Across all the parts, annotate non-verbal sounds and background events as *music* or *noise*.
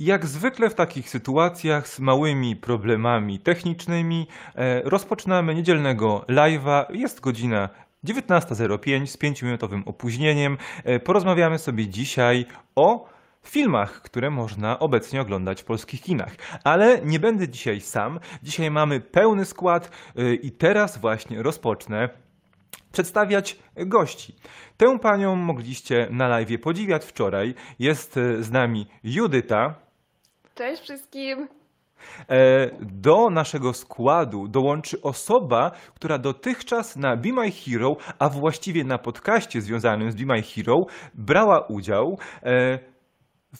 Jak zwykle w takich sytuacjach z małymi problemami technicznymi e, rozpoczynamy niedzielnego live'a. Jest godzina 19.05 z 5-minutowym opóźnieniem. E, porozmawiamy sobie dzisiaj o filmach, które można obecnie oglądać w polskich kinach. Ale nie będę dzisiaj sam. Dzisiaj mamy pełny skład e, i teraz właśnie rozpocznę przedstawiać gości. Tę panią mogliście na live podziwiać wczoraj. Jest z nami Judyta. Cześć wszystkim! E, Do naszego składu dołączy osoba, która dotychczas na Be My Hero, a właściwie na podcaście związanym z Be My Hero, brała udział. E,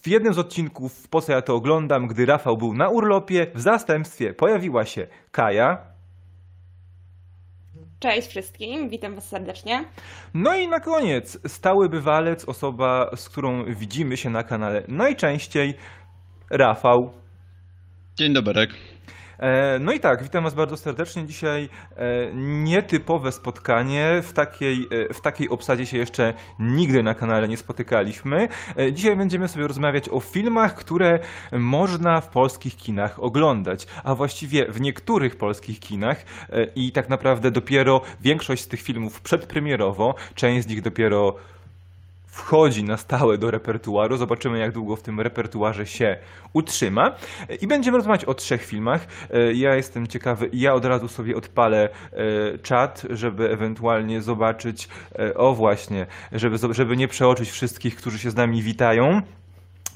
W jednym z odcinków, po co ja to oglądam, gdy Rafał był na urlopie, w zastępstwie pojawiła się Kaja. Cześć wszystkim, witam Was serdecznie. No i na koniec stały bywalec, osoba, z którą widzimy się na kanale najczęściej, Rafał. Dzień dobry. E, No i tak, witam Was bardzo serdecznie. Dzisiaj e, nietypowe spotkanie. W takiej, e, w takiej obsadzie się jeszcze nigdy na kanale nie spotykaliśmy. Dzisiaj będziemy sobie rozmawiać o filmach, które można w polskich kinach oglądać, a właściwie w niektórych polskich kinach i tak naprawdę dopiero większość z tych filmów przedpremierowo, część z nich dopiero wchodzi na stałe do repertuaru. Zobaczymy, jak długo w tym repertuarze się utrzyma. I będziemy rozmawiać o trzech filmach. E, Ja jestem ciekawy ja od razu sobie odpalę e, czat, żeby ewentualnie zobaczyć, e, o właśnie, żeby, żeby nie przeoczyć wszystkich, którzy się z nami witają.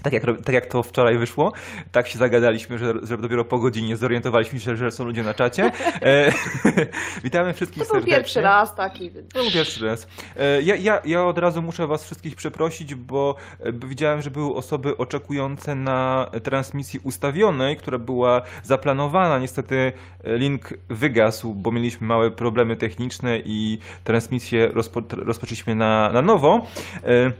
Tak jak, tak jak to wczoraj wyszło, tak się zagadaliśmy, że, że dopiero po godzinie zorientowaliśmy się, że są ludzie na czacie. *laughs* E, *laughs* witamy wszystkich To był serdecznie. pierwszy raz taki, To był pierwszy raz. E, Ja, ja, ja od razu muszę Was wszystkich przeprosić, bo e, widziałem, że były osoby oczekujące na transmisji ustawionej, która była zaplanowana. Niestety e, link wygasł, bo mieliśmy małe problemy techniczne i transmisję rozpo, rozpoczęliśmy na, na nowo. E,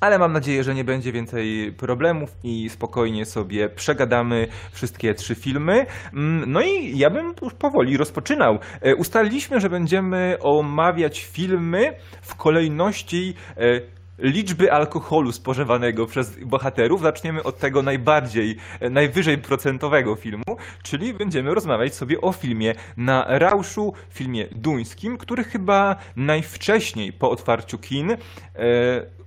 ale mam nadzieję, że nie będzie więcej problemów i spokojnie sobie przegadamy wszystkie trzy filmy. Mm, No i ja bym już powoli rozpoczynał. E, Ustaliliśmy, że będziemy omawiać filmy w kolejności e, liczby alkoholu spożywanego przez bohaterów. Zaczniemy od tego najbardziej, e, najwyżej procentowego filmu, czyli będziemy rozmawiać sobie o filmie na Rauszu, filmie duńskim, który chyba najwcześniej po otwarciu kin,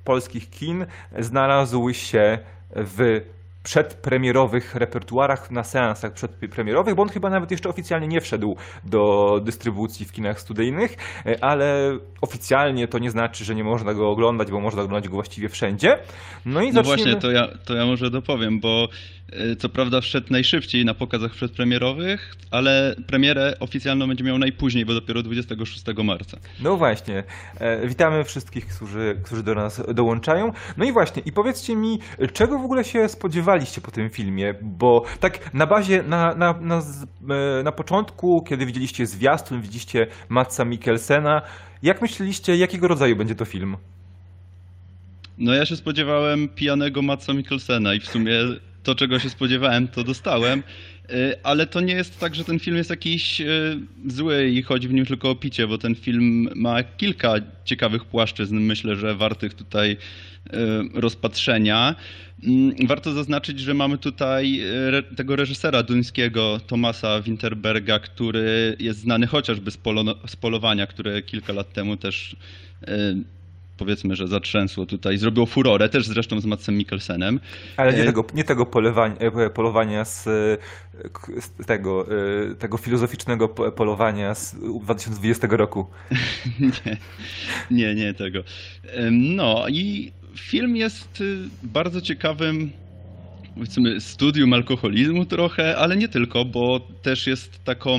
polskich kin, znalazł się w przedpremierowych repertuarach, na seansach przedpremierowych, bo on chyba nawet jeszcze oficjalnie nie wszedł do dystrybucji w kinach studyjnych, e, ale oficjalnie to nie znaczy, że nie można go oglądać, bo można oglądać go właściwie wszędzie. No i No zaczniemy... właśnie, to ja, to ja może dopowiem, bo e, co prawda wszedł najszybciej na pokazach przedpremierowych, ale premierę oficjalną będzie miał najpóźniej, bo dopiero 26 marca. No właśnie, e, witamy wszystkich, którzy, którzy do nas dołączają. No i właśnie, i powiedzcie mi, czego w ogóle się spodziewaliście po tym filmie? Bo tak na bazie, na, na, na, e, na początku, kiedy widzieliście zwiastun, widzieliście Matsa Mikkelsena, jak myśleliście, jakiego rodzaju będzie to film? No ja się spodziewałem pijanego Matsa Mikkelsena i w sumie to, czego się spodziewałem, to dostałem. E, Ale to nie jest tak, że ten film jest jakiś e, zły i chodzi w nim tylko o picie, bo ten film ma kilka ciekawych płaszczyzn, myślę, że wartych tutaj e, rozpatrzenia. Mm, Warto zaznaczyć, że mamy tutaj tego reżysera duńskiego, Tomasa Winterberga, który jest znany chociażby z, z polowania, które kilka lat temu też powiedzmy, że zatrzęsło tutaj, zrobiło furorę, też zresztą z Matsem Mikkelsenem. Ale nie E, tego, nie tego polowania, e, polowania z, e, z tego, tego filozoficznego po- polowania z 2020 roku. *laughs* nie, nie, nie tego. No i film jest y, bardzo ciekawym powiedzmy studium alkoholizmu trochę, ale nie tylko, bo też jest taką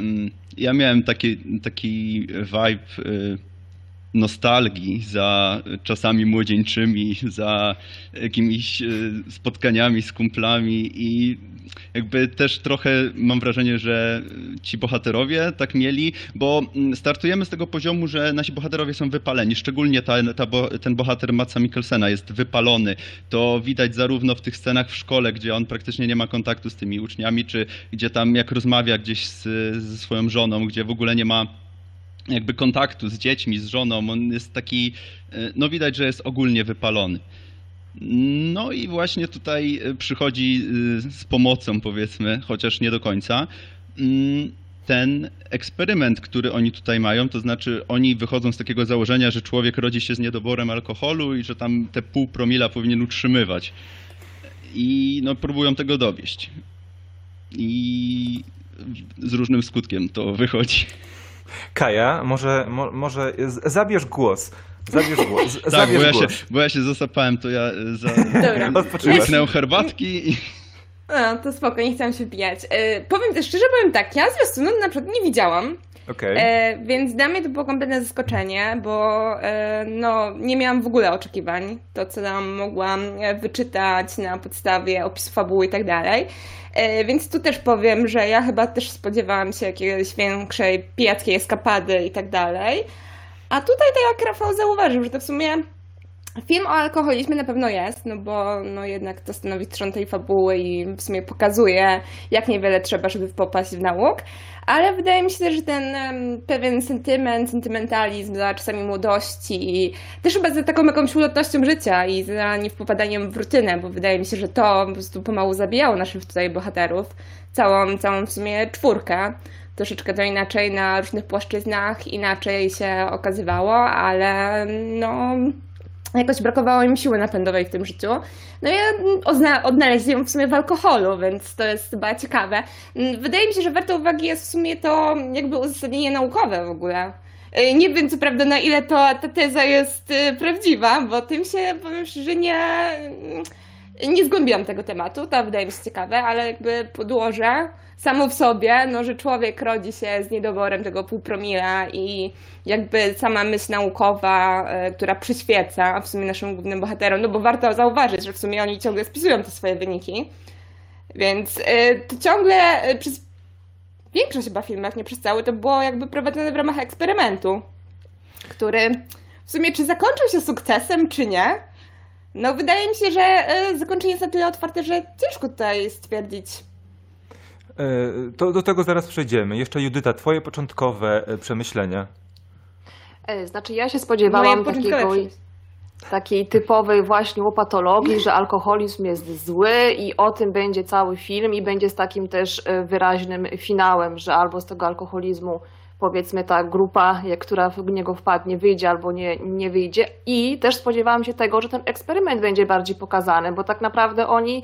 mm, ja miałem taki, taki vibe y, nostalgii za czasami młodzieńczymi, za jakimiś y, spotkaniami z kumplami i jakby też trochę mam wrażenie, że ci bohaterowie tak mieli, bo mm, startujemy z tego poziomu, że nasi bohaterowie są wypaleni, szczególnie ta, ta, ten bohater Matsa Mikkelsena jest wypalony. To widać zarówno w tych scenach w szkole, gdzie on praktycznie nie ma kontaktu z tymi uczniami, czy gdzie tam jak rozmawia gdzieś z, ze swoją żoną, gdzie w ogóle nie ma jakby kontaktu z dziećmi, z żoną. On jest taki, e, no widać, że jest ogólnie wypalony. No i właśnie tutaj y, przychodzi y, z pomocą, powiedzmy, chociaż nie do końca, mm, ten eksperyment, który oni tutaj mają, to znaczy oni wychodzą z takiego założenia, że człowiek rodzi się z niedoborem alkoholu i że tam te pół promila powinien utrzymywać. I no, próbują tego dowieść. I z różnym skutkiem to wychodzi. Kaja, może, mo, może zabierz głos. Zabierz głos. z- Tak, zabierz bo ja, się, bo ja się zasapałem, to ja y, za, łyknę herbatki i No, to spoko, nie chciałam się wbijać. E, powiem też szczerze, powiem tak, ja zwiastunu na przykład nie widziałam, Okej. e, więc dla mnie to było kompletne zaskoczenie, bo e, no, nie miałam w ogóle oczekiwań. To, co tam mogłam e, wyczytać na podstawie opisu fabuły i tak dalej. E, Więc tu też powiem, że ja chyba też spodziewałam się jakiegoś większej pijackiej eskapady i tak dalej. A tutaj, tak jak Rafał zauważył, że to w sumie film o alkoholizmie na pewno jest, no bo no jednak to stanowi trzon tej fabuły i w sumie pokazuje, jak niewiele trzeba, żeby popaść w nauk. Ale wydaje mi się też, że ten pewien sentyment, sentymentalizm za czasami młodości i też chyba za taką jakąś ulotnością życia i za nie popadaniem w rutynę, bo wydaje mi się, że to po prostu pomału zabijało naszych tutaj bohaterów, całą, całą w sumie czwórkę. Troszeczkę to inaczej na różnych płaszczyznach, inaczej się okazywało, ale no jakoś brakowało im siły napędowej w tym życiu. No i ozna- odnaleźli ją w sumie w alkoholu, więc to jest chyba ciekawe. Mm, Wydaje mi się, że warte uwagi jest w sumie to jakby uzasadnienie naukowe w ogóle. Y, Nie wiem co prawda na ile to, ta teza jest y, prawdziwa, bo tym się powiem szczerze nie, nie zgłębiłam tego tematu, to wydaje mi się ciekawe, ale jakby podłoże samo w sobie, no, że człowiek rodzi się z niedoborem tego półpromila i jakby sama myśl naukowa, e, która przyświeca w sumie naszym głównym bohaterom, no bo warto zauważyć, że w sumie oni ciągle spisują te swoje wyniki, więc e, to ciągle e, przez większość chyba filmów, nie przez cały, to było jakby prowadzone w ramach eksperymentu, który w sumie czy zakończył się sukcesem, czy nie, no wydaje mi się, że zakończenie jest na tyle otwarte, że ciężko tutaj stwierdzić. E, To do tego zaraz przejdziemy. Jeszcze Judyta, twoje początkowe e, przemyślenia. E, Znaczy ja się Moje spodziewałam początkowe takiego, takiej typowej właśnie łopatologii, że alkoholizm jest zły i o tym będzie cały film i będzie z takim też wyraźnym finałem, że albo z tego alkoholizmu powiedzmy ta grupa, jak- która w niego wpadnie, wyjdzie albo nie, nie wyjdzie. I też spodziewałam się tego, że ten eksperyment będzie bardziej pokazany, bo tak naprawdę oni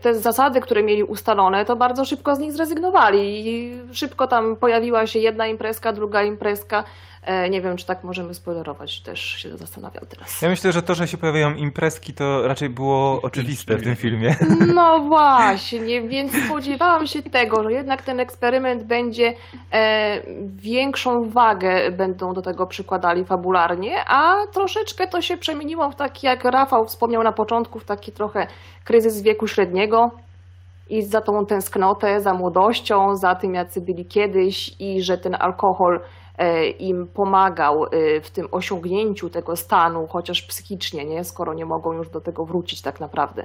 te zasady, które mieli ustalone, to bardzo szybko z nich zrezygnowali i szybko tam pojawiła się jedna imprezka, druga imprezka. E, Nie wiem, czy tak możemy spoilerować, też się zastanawiam teraz. Ja myślę, że to, że się pojawiają imprezki, to raczej było oczywiste w tym filmie. *laughs* No właśnie, więc spodziewałam się tego, że jednak ten eksperyment będzie e, większą wagę będą do tego przykładali fabularnie, a troszeczkę to się przemieniło w taki, jak Rafał wspomniał na początku, w taki trochę kryzys wieku średniego i za tą tęsknotę, za młodością, za tym, jacy byli kiedyś i że ten alkohol im pomagał e, w tym osiągnięciu tego stanu, chociaż psychicznie, nie? skoro nie mogą już do tego wrócić tak naprawdę.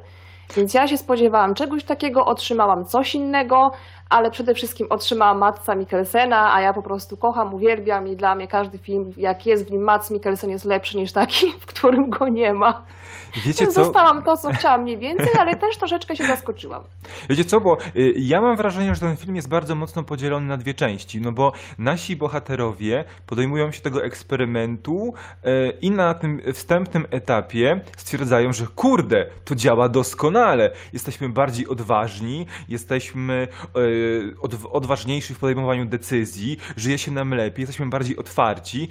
Więc ja się spodziewałam czegoś takiego, otrzymałam coś innego, ale przede wszystkim otrzymałam Matsa Mikkelsena, a ja po prostu kocham, uwielbiam i dla mnie każdy film, jak jest w nim Mats Mikkelsen jest lepszy niż taki, *laughs* w którym go nie ma. Wiecie Więc co? dostałam to, co chciałam mniej więcej, ale też troszeczkę się zaskoczyłam. Wiecie co, bo y, ja mam wrażenie, że ten film jest bardzo mocno podzielony na dwie części, no bo nasi bohaterowie podejmują się tego eksperymentu y, i na tym wstępnym etapie stwierdzają, że kurde, to działa doskonale. Jesteśmy bardziej odważni, jesteśmy odw- odważniejsi w podejmowaniu decyzji, żyje się nam lepiej, jesteśmy bardziej otwarci.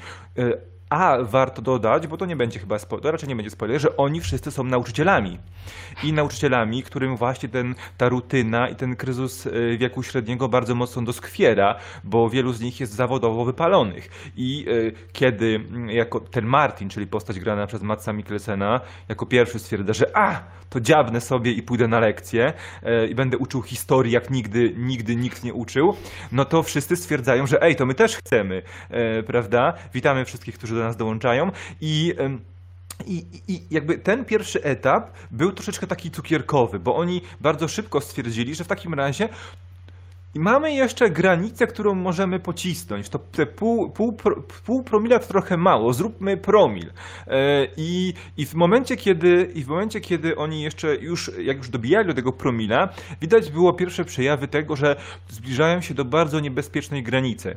A warto dodać, bo to nie będzie chyba spoiler, raczej nie będzie spoiler, że oni wszyscy są nauczycielami. I nauczycielami, którym właśnie ten, ta rutyna i ten kryzys y, wieku średniego bardzo mocno doskwiera, bo wielu z nich jest zawodowo wypalonych. I y, kiedy mm, jako ten Martin, czyli postać grana przez Matsa Mikkelsena, jako pierwszy stwierdza, że a, to dziabnę sobie i pójdę na lekcję y, i będę uczył historii, jak nigdy, nigdy nikt nie uczył, no to wszyscy stwierdzają, że ej, to my też chcemy, prawda? Witamy wszystkich, którzy do nas dołączają i... i, I jakby ten pierwszy etap był troszeczkę taki cukierkowy, bo oni bardzo szybko stwierdzili, że w takim razie I mamy jeszcze granicę, którą możemy pocisnąć. To te pół, pół, pół promila to trochę mało, zróbmy promil. E, I, i, w momencie, kiedy, I w momencie, kiedy oni jeszcze już, jak już dobijali do tego promila, widać było pierwsze przejawy tego, że zbliżają się do bardzo niebezpiecznej granicy. E,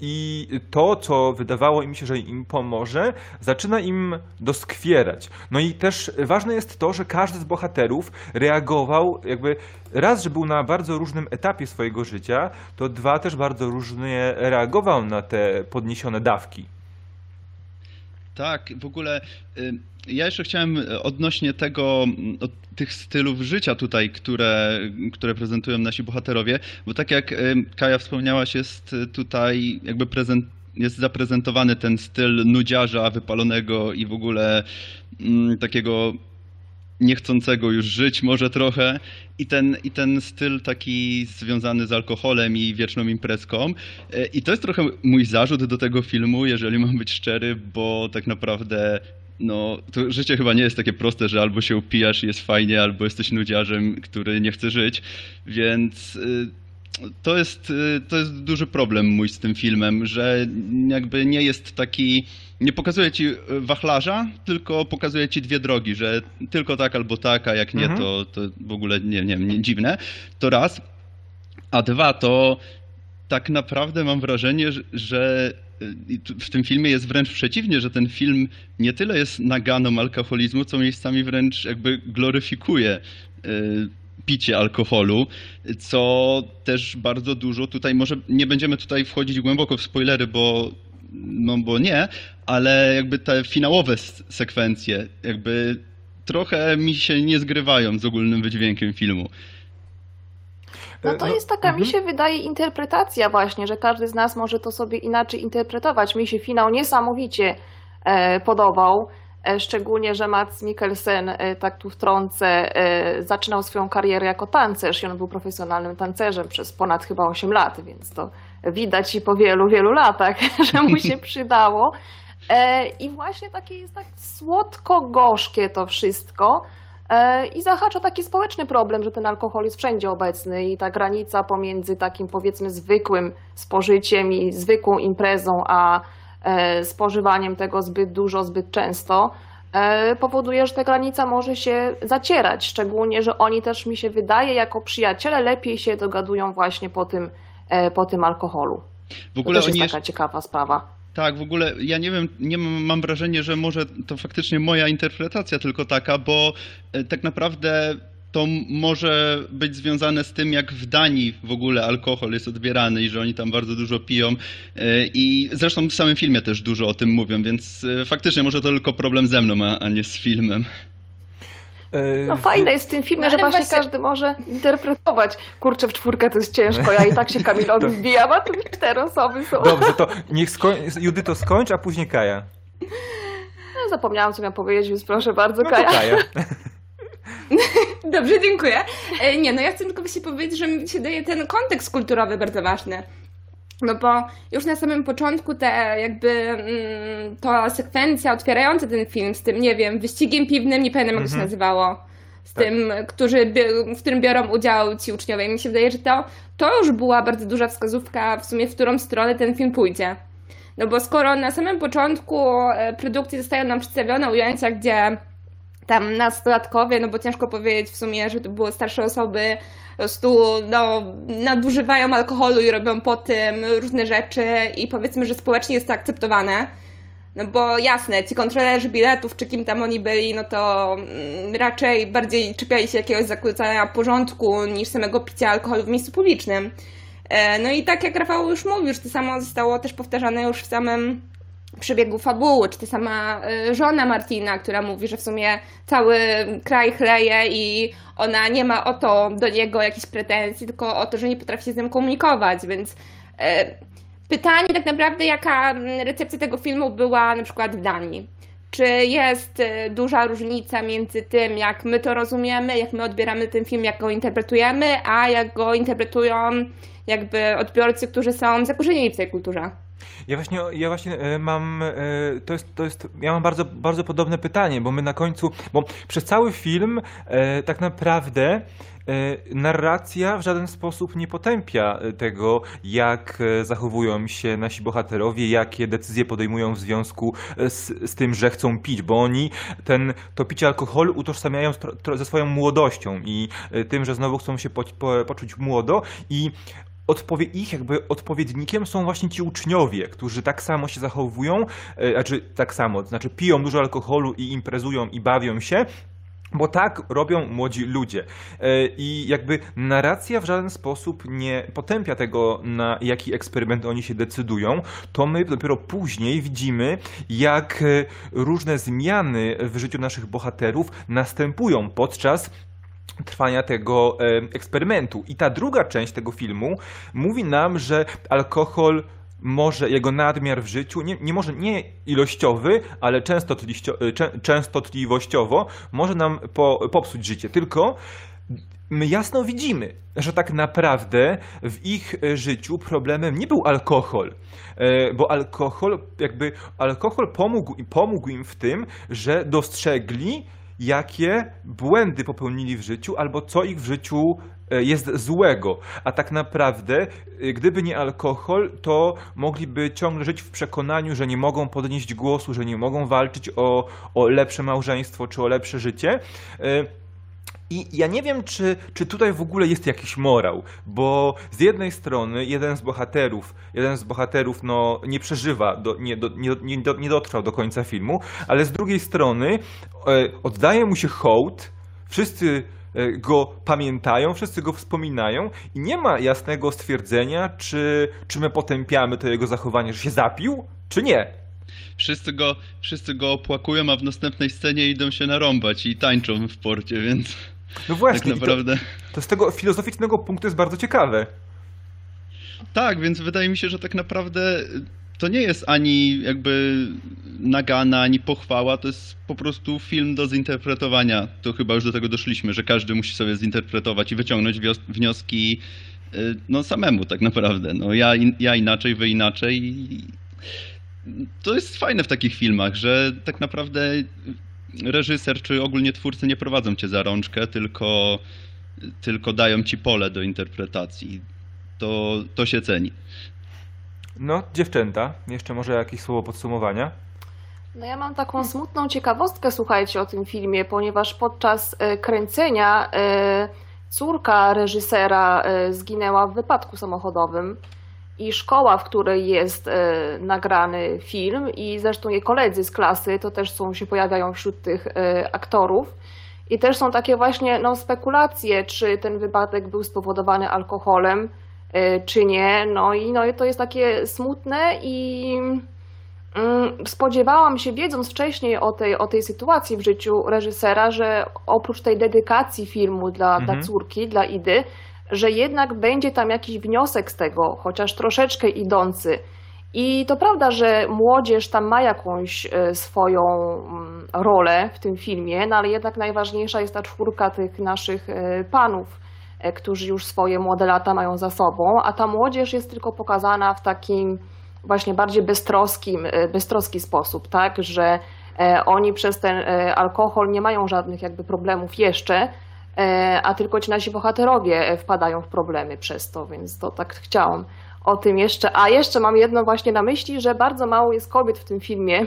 I to, co wydawało im się, że im pomoże, zaczyna im doskwierać. No i też ważne jest to, że każdy z bohaterów reagował jakby raz, że był na bardzo różnym etapie swojego życia, to dwa też bardzo różnie reagował na te podniesione dawki. Tak, w ogóle y, ja jeszcze chciałem y, odnośnie tego, mm, od tych stylów życia tutaj, które, które prezentują nasi bohaterowie, bo tak jak y, Kaja wspomniałaś, jest tutaj jakby prezent, jest zaprezentowany ten styl nudziarza wypalonego i w ogóle mm, takiego niechcącego już żyć może trochę i ten, i ten styl taki związany z alkoholem i wieczną imprezką. E, I to jest trochę mój zarzut do tego filmu, jeżeli mam być szczery, bo tak naprawdę no, to życie chyba nie jest takie proste, że albo się upijasz i jest fajnie, albo jesteś nudziarzem, który nie chce żyć, więc y, to jest, y, to jest duży problem mój z tym filmem, że jakby nie jest taki, nie pokazuje ci y, wachlarza, tylko pokazuje ci dwie drogi, że tylko tak albo tak, a jak nie, Mhm. to, to w ogóle nie, nie, nie dziwne. To raz. A dwa, to tak naprawdę mam wrażenie, że- y, w tym filmie jest wręcz przeciwnie, że ten film nie tyle jest naganą alkoholizmu, co miejscami wręcz jakby gloryfikuje picie alkoholu, co też bardzo dużo tutaj, może nie będziemy tutaj wchodzić głęboko w spoilery, bo no bo nie, ale jakby te finałowe sekwencje jakby trochę mi się nie zgrywają z ogólnym wydźwiękiem filmu. No E, to no, jest taka, mi mhm. się wydaje, interpretacja właśnie, że każdy z nas może to sobie inaczej interpretować. Mi się finał niesamowicie e, podobał, e, szczególnie, że Mats Mikkelsen, e, tak tu wtrącę, e, zaczynał swoją karierę jako tancerz i on był profesjonalnym tancerzem przez ponad chyba 8 lat, więc to widać i po wielu, wielu latach, *laughs* że mu się *laughs* przydało. E, I właśnie takie jest tak słodko-gorzkie to wszystko. E, I zahacza taki społeczny problem, że ten alkohol jest wszędzie obecny i ta granica pomiędzy takim powiedzmy zwykłym spożyciem i zwykłą imprezą, a e, spożywaniem tego zbyt dużo, zbyt często, e, powoduje, że ta granica może się zacierać. Szczególnie, że oni też mi się wydaje, jako przyjaciele lepiej się dogadują właśnie po tym, e, po tym alkoholu. W To ogóle też oni jest taka ciekawa sprawa. Tak, w ogóle ja nie wiem, nie mam, mam wrażenie, że może to faktycznie moja interpretacja tylko taka, bo e, tak naprawdę to może być związane z tym, jak w Danii w ogóle alkohol jest odbierany i że oni tam bardzo dużo piją. e, I zresztą w samym filmie też dużo o tym mówią, więc e, faktycznie może to tylko problem ze mną, a, a nie z filmem. E, No fajne jest w tym filmie, No, że właśnie, właśnie- każdy może interpretować. Kurczę, w czwórkę to jest ciężko, ja i tak się Kamilowi *laughs* wbijam, a tu cztery osoby są. Dobrze, to niech skoń... Judyto skończ, a później Kaja. No, Zapomniałam, co miałam powiedzieć, więc proszę bardzo, No to Kaja. Kaja. *laughs* *laughs* Dobrze, dziękuję. E, Nie, no ja chcę tylko właśnie powiedzieć, że mi się daje ten kontekst kulturowy bardzo ważny. No bo już na samym początku te jakby mm, ta sekwencja otwierająca ten film z tym, nie wiem, wyścigiem piwnym, nie pamiętam jak to się Mhm. nazywało, z Tak. tym, którzy, w którym biorą udział ci uczniowie. I mi się wydaje, że to, to już była bardzo duża wskazówka w sumie, w którą stronę ten film pójdzie. No bo skoro na samym początku e, produkcji zostają nam przedstawione ujęcia, gdzie tam nastolatkowie, no bo ciężko powiedzieć w sumie, że to były starsze osoby, po prostu no, nadużywają alkoholu i robią po tym różne rzeczy i powiedzmy, że społecznie jest to akceptowane. No bo jasne, ci kontrolerzy biletów, czy kim tam oni byli, no to mm, raczej bardziej czepiali się jakiegoś zakłócania porządku niż samego picia alkoholu w miejscu publicznym. E, No i tak jak Rafał już mówił, to samo zostało też powtarzane już w samym przebiegu fabuły, czy ta sama y, żona Martina, która mówi, że w sumie cały kraj chleje i ona nie ma o to do niego jakichś pretensji, tylko o to, że nie potrafi się z nim komunikować, więc e, pytanie tak naprawdę, jaka mm, recepcja tego filmu była na przykład w Danii. Czy jest y, duża różnica między tym, jak my to rozumiemy, jak my odbieramy ten film, jak go interpretujemy, a jak go interpretują jakby odbiorcy, którzy są zakorzenieni w tej kulturze? Ja właśnie, ja właśnie e, mam, e, to jest, to jest, ja mam bardzo, bardzo podobne pytanie, bo my na końcu, bo przez cały film e, tak naprawdę narracja w żaden sposób nie potępia tego, jak zachowują się nasi bohaterowie, jakie decyzje podejmują w związku z, z tym, że chcą pić, bo oni ten, to picie alkoholu utożsamiają ze swoją młodością i tym, że znowu chcą się po, po, poczuć młodo i odpowie, ich jakby odpowiednikiem są właśnie ci uczniowie, którzy tak samo się zachowują, e, znaczy tak samo, znaczy piją dużo alkoholu i imprezują i bawią się, bo tak robią młodzi ludzie. E, I jakby narracja w żaden sposób nie potępia tego, na jaki eksperyment oni się decydują. To my dopiero później widzimy, jak e, różne zmiany w życiu naszych bohaterów następują podczas trwania tego eksperymentu. I ta druga część tego filmu mówi nam, że alkohol może, jego nadmiar w życiu, nie, nie może nie ilościowy, ale e, czę- częstotliwościowo może nam po, popsuć życie. Tylko my jasno widzimy, że tak naprawdę w ich e, życiu problemem nie był alkohol, e, bo alkohol, jakby alkohol pomógł, pomógł im w tym, że dostrzegli, jakie błędy popełnili w życiu, albo co ich w życiu e, jest złego. A tak naprawdę, e, gdyby nie alkohol, to mogliby ciągle żyć w przekonaniu, że nie mogą podnieść głosu, że nie mogą walczyć o, o lepsze małżeństwo czy o lepsze życie. I ja nie wiem, czy, czy tutaj w ogóle jest jakiś morał, bo z jednej strony jeden z bohaterów, jeden z bohaterów no, nie przeżywa, do, nie, do, nie, nie, do, nie dotrwał do końca filmu, ale z drugiej strony e, oddaje mu się hołd, wszyscy e, go pamiętają, wszyscy go wspominają i nie ma jasnego stwierdzenia, czy, czy my potępiamy to jego zachowanie, że się zapił, czy nie. Wszyscy go, wszyscy go opłakują, a w następnej scenie idą się narąbać i tańczą w porcie, więc No właśnie, tak i to, naprawdę... to z tego filozoficznego punktu jest bardzo ciekawe. Tak, więc wydaje mi się, że tak naprawdę to nie jest ani jakby nagana, ani pochwała, to jest po prostu film do zinterpretowania. To chyba już do tego doszliśmy, że każdy musi sobie zinterpretować i wyciągnąć wnioski y, no samemu tak naprawdę. No ja, in, ja inaczej, wy inaczej. To jest fajne w takich filmach, że tak naprawdę reżyser czy ogólnie twórcy nie prowadzą cię za rączkę, tylko, tylko dają ci pole do interpretacji. To, to się ceni. No, dziewczęta, jeszcze może jakieś słowo podsumowania? No ja mam taką smutną ciekawostkę, słuchajcie, o tym filmie, ponieważ podczas e, kręcenia e, córka reżysera e, zginęła w wypadku samochodowym i szkoła, w której jest e, nagrany film i zresztą jej koledzy z klasy to też są, się pojawiają wśród tych e, aktorów. I też są takie właśnie no, spekulacje, czy ten wypadek był spowodowany alkoholem, e, czy nie. No i no, to jest takie smutne i Mm, Spodziewałam się, wiedząc wcześniej o tej, o tej sytuacji w życiu reżysera, że oprócz tej dedykacji filmu dla, Mhm. dla córki, dla Idy, że jednak będzie tam jakiś wniosek z tego, chociaż troszeczkę idący. I to prawda, że młodzież tam ma jakąś e, swoją mm, rolę w tym filmie, no ale jednak najważniejsza jest ta czwórka tych naszych e, panów, e, którzy już swoje młode lata mają za sobą, a ta młodzież jest tylko pokazana w takim właśnie bardziej beztroskim, beztroski sposób, tak, że oni przez ten alkohol nie mają żadnych jakby problemów jeszcze, a tylko ci nasi bohaterowie e, wpadają w problemy przez to, więc to tak chciałam o tym jeszcze. A jeszcze mam jedno właśnie na myśli, że bardzo mało jest kobiet w tym filmie. *laughs*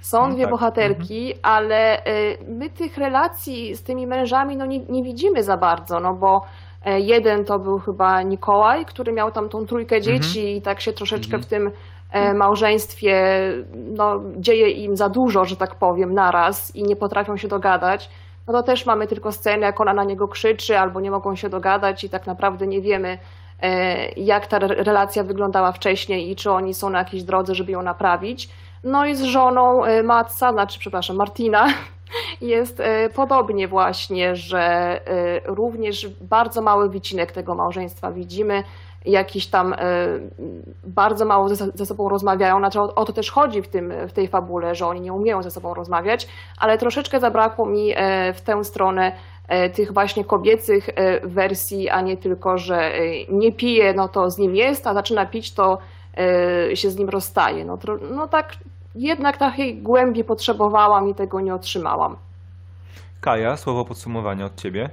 Są No dwie tak, bohaterki, ale e, my tych relacji z tymi mężami no nie, nie widzimy za bardzo, no bo e, jeden to był chyba Mikołaj, który miał tam tą trójkę dzieci i tak się troszeczkę Mhm. w tym e, małżeństwie no, dzieje im za dużo, że tak powiem, naraz i nie potrafią się dogadać. No to też mamy tylko scenę, jak ona na niego krzyczy, albo nie mogą się dogadać i tak naprawdę nie wiemy, e, jak ta re- relacja wyglądała wcześniej i czy oni są na jakiejś drodze, żeby ją naprawić. No i z żoną e, Matsa, znaczy przepraszam, Martina, *laughs* jest e, podobnie właśnie, że również bardzo mały wycinek tego małżeństwa widzimy. Jakiś tam e, bardzo mało ze, ze sobą rozmawiają. Znaczy, o, o to też chodzi w, tym, w tej fabule, że oni nie umieją ze sobą rozmawiać, ale troszeczkę zabrakło mi e, w tę stronę e, tych właśnie kobiecych wersji, a nie tylko, że nie pije, no to z nim jest, a zaczyna pić, to się z nim rozstaje. No, no tak, jednak takiej głębi potrzebowałam i tego nie otrzymałam. Kaja, słowo podsumowania od ciebie.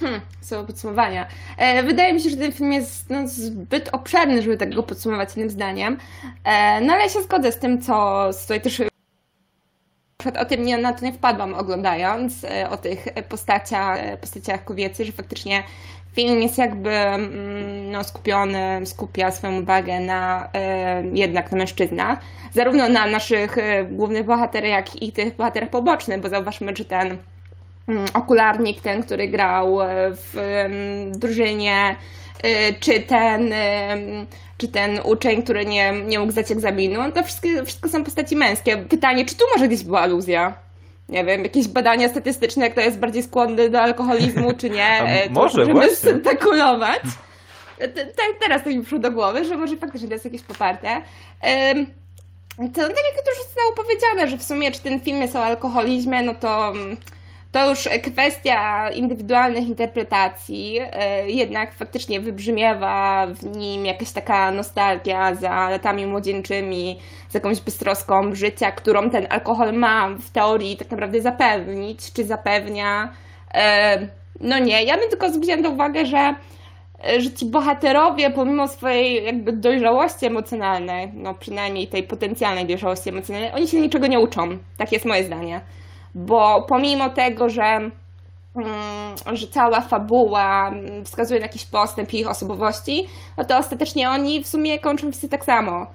Hmm, słowo podsumowania. E, wydaje mi się, że ten film jest no, zbyt obszerny, żeby tak go podsumować jednym zdaniem. E, no ale ja się zgodzę z tym, co tutaj też o tym nie, na to nie wpadłam oglądając, e, o tych postaciach, e, postaciach kobiecych, że faktycznie film jest jakby mm, no, skupiony, skupia swoją uwagę na e, jednak na mężczyznach, zarówno na naszych głównych bohaterach, jak i tych bohaterach pobocznych, bo zauważmy, że ten okularnik, ten, który grał e, w drużynie, e, czy ten, czy ten uczeń, który nie, nie mógł zdać egzaminu, to wszystko, wszystko są postaci męskie. Pytanie, czy tu może gdzieś była aluzja? Nie wiem, jakieś badania statystyczne, kto jest bardziej skłonny do alkoholizmu, czy nie, A *laughs* e, może, możemy właśnie. spekulować. Te- te- Teraz to mi przyszło do głowy, że może faktycznie to jest jakieś poparte. To tak jak to już zostało powiedziane, że w sumie czy ten film jest o alkoholizmie, no to, to już kwestia indywidualnych interpretacji. E, Jednak faktycznie wybrzmiewa w nim jakaś taka nostalgia za latami młodzieńczymi, z jakąś bystroską życia, którą ten alkohol ma w teorii tak naprawdę zapewnić, czy zapewnia. E, No nie, ja bym tylko zwróciła uwagę, że że ci bohaterowie, pomimo swojej jakby dojrzałości emocjonalnej, no przynajmniej tej potencjalnej dojrzałości emocjonalnej, oni się niczego nie uczą. Tak jest moje zdanie. Bo pomimo tego, że, mm, że cała fabuła mm, wskazuje na jakiś postęp ich osobowości, no to ostatecznie oni w sumie kończą wszyscy tak samo.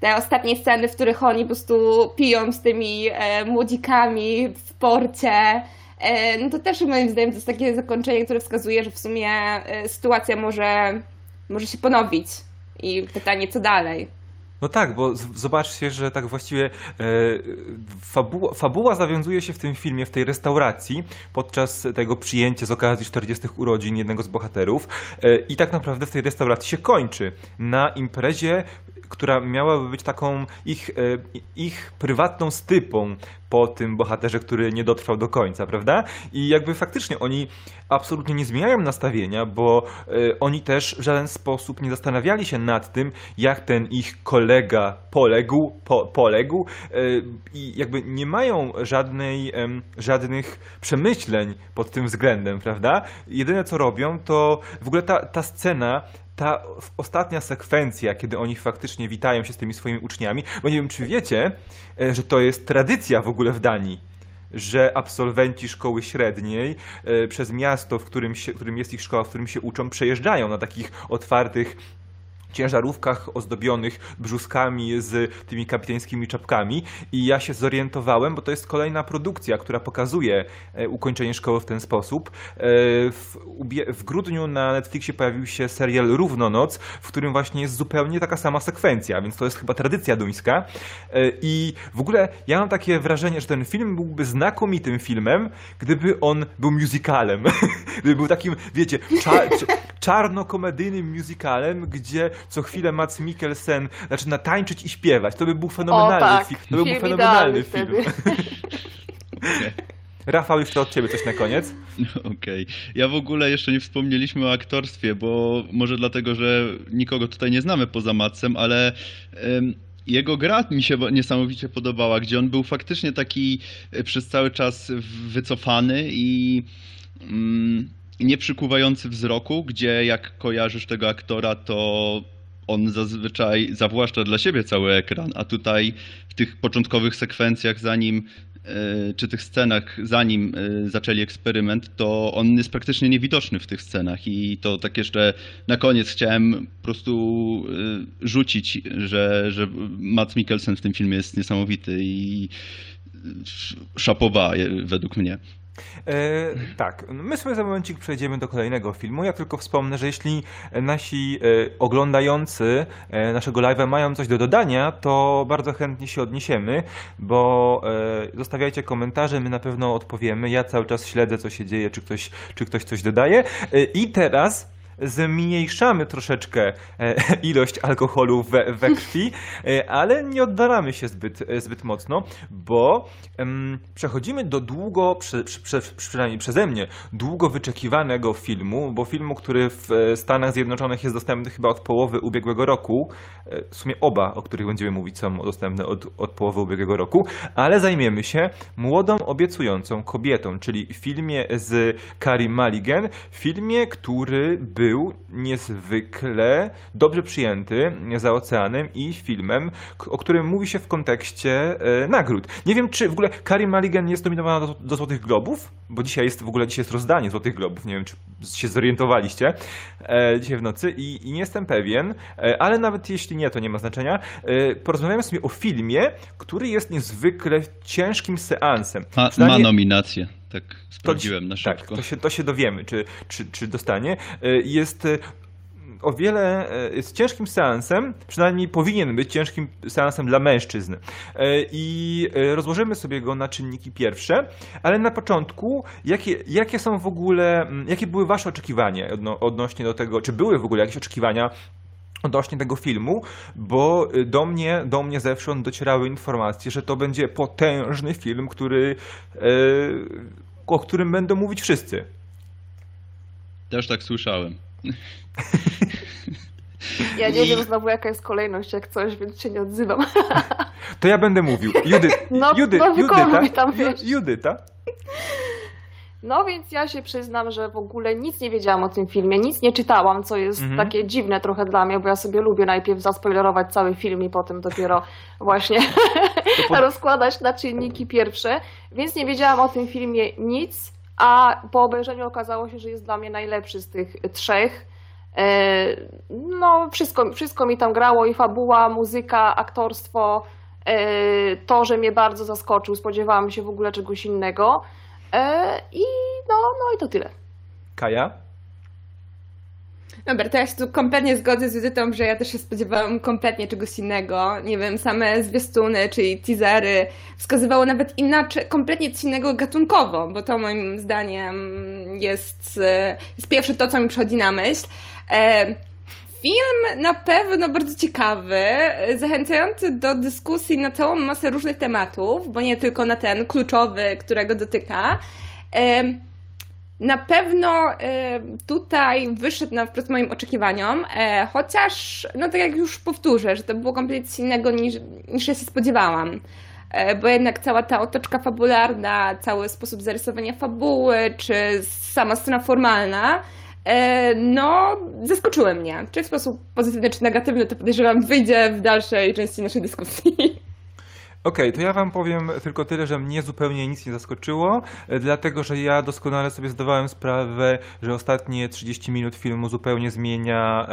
Te ostatnie sceny, w których oni po prostu piją z tymi e, młodzikami w porcie, E, No to też moim zdaniem to jest takie zakończenie, które wskazuje, że w sumie e, sytuacja może, może się ponowić. I pytanie, co dalej? No tak, bo z- zobaczcie, że tak właściwie e, fabuła, fabuła zawiązuje się w tym filmie, w tej restauracji, podczas tego przyjęcia z okazji 40 urodzin jednego z bohaterów e, i tak naprawdę w tej restauracji się kończy. Na imprezie, która miałaby być taką ich, e, ich prywatną stypą po tym bohaterze, który nie dotrwał do końca, prawda? I jakby faktycznie oni absolutnie nie zmieniają nastawienia, bo e, oni też w żaden sposób nie zastanawiali się nad tym, jak ten ich kolega poległ, po, poległ e, i jakby nie mają żadnej, żadnych przemyśleń pod tym względem, prawda? Jedyne co robią, to w ogóle ta, ta scena ta ostatnia sekwencja, kiedy oni faktycznie witają się z tymi swoimi uczniami, bo nie wiem, czy wiecie, e, że to jest tradycja w ogóle w Danii, że absolwenci szkoły średniej e, przez miasto, w którym, się, w którym jest ich szkoła, w którym się uczą, przejeżdżają na takich otwartych ciężarówkach ozdobionych brzuskami z tymi kapitańskimi czapkami i ja się zorientowałem, bo to jest kolejna produkcja, która pokazuje e, ukończenie szkoły w ten sposób. E, W, grudniu na Netflixie pojawił się serial Równonoc, w którym właśnie jest zupełnie taka sama sekwencja, więc to jest chyba tradycja duńska. E, I w ogóle ja mam takie wrażenie, że ten film byłby znakomitym filmem, gdyby on był musicalem. *laughs* gdyby był takim, wiecie, czarno-komedyjnym musicalem, gdzie co chwilę Mats Mikkelsen zaczyna tańczyć i śpiewać. To by był fenomenalny o tak, film. To by był fenomenalny film. *laughs* Rafał, jeszcze od ciebie coś na koniec. *laughs* Okej. Ja w ogóle jeszcze nie wspomnieliśmy o aktorstwie, bo może dlatego, że nikogo tutaj nie znamy poza Matsem, ale em, jego gra mi się niesamowicie podobała, gdzie on był faktycznie taki e, przez cały czas wycofany i mm, nie przykuwający wzroku, gdzie jak kojarzysz tego aktora, to on zazwyczaj zawłaszcza dla siebie cały ekran, a tutaj w tych początkowych sekwencjach, zanim e, czy tych scenach, zanim e, zaczęli eksperyment, to on jest praktycznie niewidoczny w tych scenach i to tak jeszcze na koniec chciałem po prostu e, rzucić, że, że Matt Mikkelsen w tym filmie jest niesamowity i szapowa według mnie. E, tak, my sobie za momencik przejdziemy do kolejnego filmu. Ja tylko wspomnę, że jeśli nasi e, oglądający e, naszego live'a mają coś do dodania, to bardzo chętnie się odniesiemy, bo e, zostawiajcie komentarze, my na pewno odpowiemy. Ja cały czas śledzę, co się dzieje, czy ktoś, czy ktoś coś dodaje. E, I teraz zmniejszamy troszeczkę e, *laughs* ilość alkoholu we, we krwi, e, ale nie oddalamy się zbyt, e, zbyt mocno, bo em, przechodzimy do długo, prze, prze, przynajmniej przeze mnie, długo wyczekiwanego filmu, bo filmu, który w Stanach Zjednoczonych jest dostępny chyba od połowy ubiegłego roku. W sumie oba, o których będziemy mówić, są dostępne od, od połowy ubiegłego roku, ale zajmiemy się młodą, obiecującą kobietą, czyli filmie z Carrie Mulligan, filmie, który był niezwykle dobrze przyjęty za oceanem i filmem, o którym mówi się w kontekście e, nagród. Nie wiem, czy w ogóle Carrie Mulligan jest nominowana do, do Złotych Globów, bo dzisiaj jest w ogóle dzisiaj jest rozdanie Złotych Globów. Nie wiem, czy się zorientowaliście e, dzisiaj w nocy i, i nie jestem pewien, e, ale nawet jeśli nie, to nie ma znaczenia. E, porozmawiamy sobie o filmie, który jest niezwykle ciężkim seansem. Ma, ma nominację, tak to sprawdziłem na Tak, szybko. to się, to się dowiemy, czy, czy, czy dostanie. E, Jest e, o wiele, e, jest ciężkim seansem, przynajmniej powinien być ciężkim seansem dla mężczyzn. I rozłożymy sobie go na czynniki pierwsze, ale na początku, jakie, jakie są w ogóle, mm, jakie były wasze oczekiwania odno, odnośnie do tego, czy były w ogóle jakieś oczekiwania odnośnie tego filmu, bo y, do mnie, do mnie zewsząd docierały informacje, że to będzie potężny film, który, o którym będą mówić wszyscy. Też tak słyszałem. *laughs* Ja nie I- wiem znowu jaka jest kolejność jak coś, więc się nie odzywam. *laughs* To ja będę mówił. Judy, *laughs* No, Judy, no Judyta, tam, wiesz. Judyta. No więc ja się przyznam, że w ogóle nic nie wiedziałam o tym filmie, nic nie czytałam, co jest Mhm. takie dziwne trochę dla mnie, bo ja sobie lubię najpierw zaspoilerować cały film i potem dopiero właśnie po- rozkładać na czynniki pierwsze, więc nie wiedziałam o tym filmie nic, a po obejrzeniu okazało się, że jest dla mnie najlepszy z tych trzech. E, No, wszystko, wszystko mi tam grało i fabuła, muzyka, aktorstwo, e, to, że mnie bardzo zaskoczył, spodziewałam się w ogóle czegoś innego. E, I no, no i to tyle. Kaja? Dobra, to ja się tu kompletnie zgodzę z Judytą, że ja też się spodziewałam kompletnie czegoś innego. Nie wiem, same zwiastuny, czyli teasery wskazywało nawet inaczej, kompletnie coś innego gatunkowo, bo to moim zdaniem jest, e, jest pierwsze to, co mi przychodzi na myśl. E, Film na pewno bardzo ciekawy, e, zachęcający do dyskusji na całą masę różnych tematów, bo nie tylko na ten kluczowy, którego dotyka. Na pewno e, tutaj wyszedł na wprost moim oczekiwaniom, e, chociaż, no tak jak już powtórzę, że to było kompletnie innego niż, niż ja się spodziewałam. E, Bo jednak cała ta otoczka fabularna, cały sposób zarysowania fabuły, czy sama strona formalna, e, no zaskoczyły mnie. Czy w sposób pozytywny, czy negatywny, to podejrzewam wyjdzie w dalszej części naszej dyskusji. *laughs* Okej, to ja wam powiem tylko tyle, że mnie zupełnie nic nie zaskoczyło, e, dlatego że ja doskonale sobie zdawałem sprawę, że ostatnie 30 minut filmu zupełnie zmienia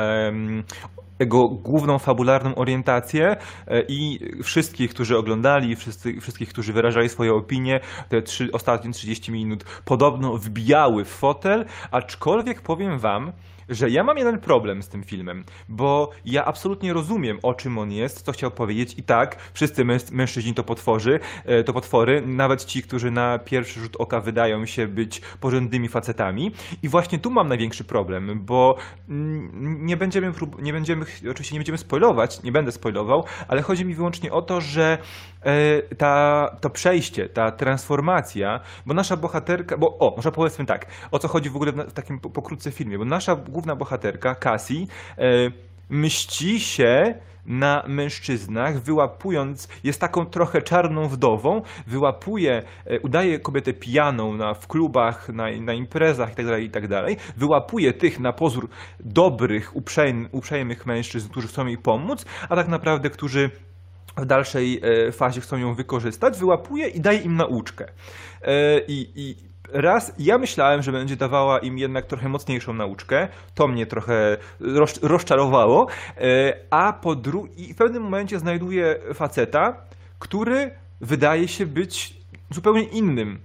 jego główną fabularną orientację e, i wszystkich, którzy oglądali, wszyscy, wszystkich, którzy wyrażali swoje opinie, te trzy, ostatnie 30 minut podobno wbijały w fotel, aczkolwiek powiem wam, że ja mam jeden problem z tym filmem, bo ja absolutnie rozumiem, o czym on jest, co chciał powiedzieć. I tak, wszyscy męs- mężczyźni to potworzy, e, to potwory, nawet ci, którzy na pierwszy rzut oka wydają się być porządnymi facetami. I właśnie tu mam największy problem, bo nie będziemy, prób- nie będziemy, oczywiście nie będziemy spoilować, nie będę spoilował, ale chodzi mi wyłącznie o to, że e, ta, to przejście, ta transformacja, bo nasza bohaterka, bo o, może powiedzmy tak, o co chodzi w ogóle w, na- w takim po- pokrótce filmie, bo nasza główna bohaterka, Cassie, e, mści się na mężczyznach, wyłapując, jest taką trochę czarną wdową, wyłapuje, e, udaje kobietę pijaną na, w klubach, na, na imprezach itd., itd., wyłapuje tych na pozór dobrych, uprzejm, uprzejmych mężczyzn, którzy chcą jej pomóc, a tak naprawdę, którzy w dalszej e, fazie chcą ją wykorzystać, wyłapuje i daje im nauczkę. I, i raz ja myślałem, że będzie dawała im jednak trochę mocniejszą nauczkę, to mnie trochę roz, rozczarowało, e, a po drugiej, w pewnym momencie znajduję faceta, który wydaje się być zupełnie innym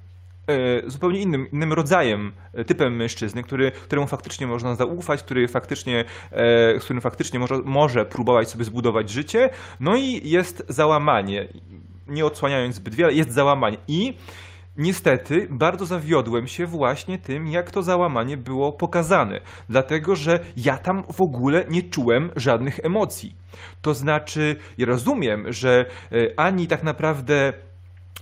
e, zupełnie innym, innym rodzajem, e, typem mężczyzny, który, któremu faktycznie można zaufać, który faktycznie, z którym faktycznie może, może próbować sobie zbudować życie. No i jest załamanie. Nie odsłaniając zbyt wiele, jest załamanie. I Niestety, bardzo zawiodłem się właśnie tym, jak to załamanie było pokazane, dlatego że ja tam w ogóle nie czułem żadnych emocji. To znaczy, ja rozumiem, że e, ani tak naprawdę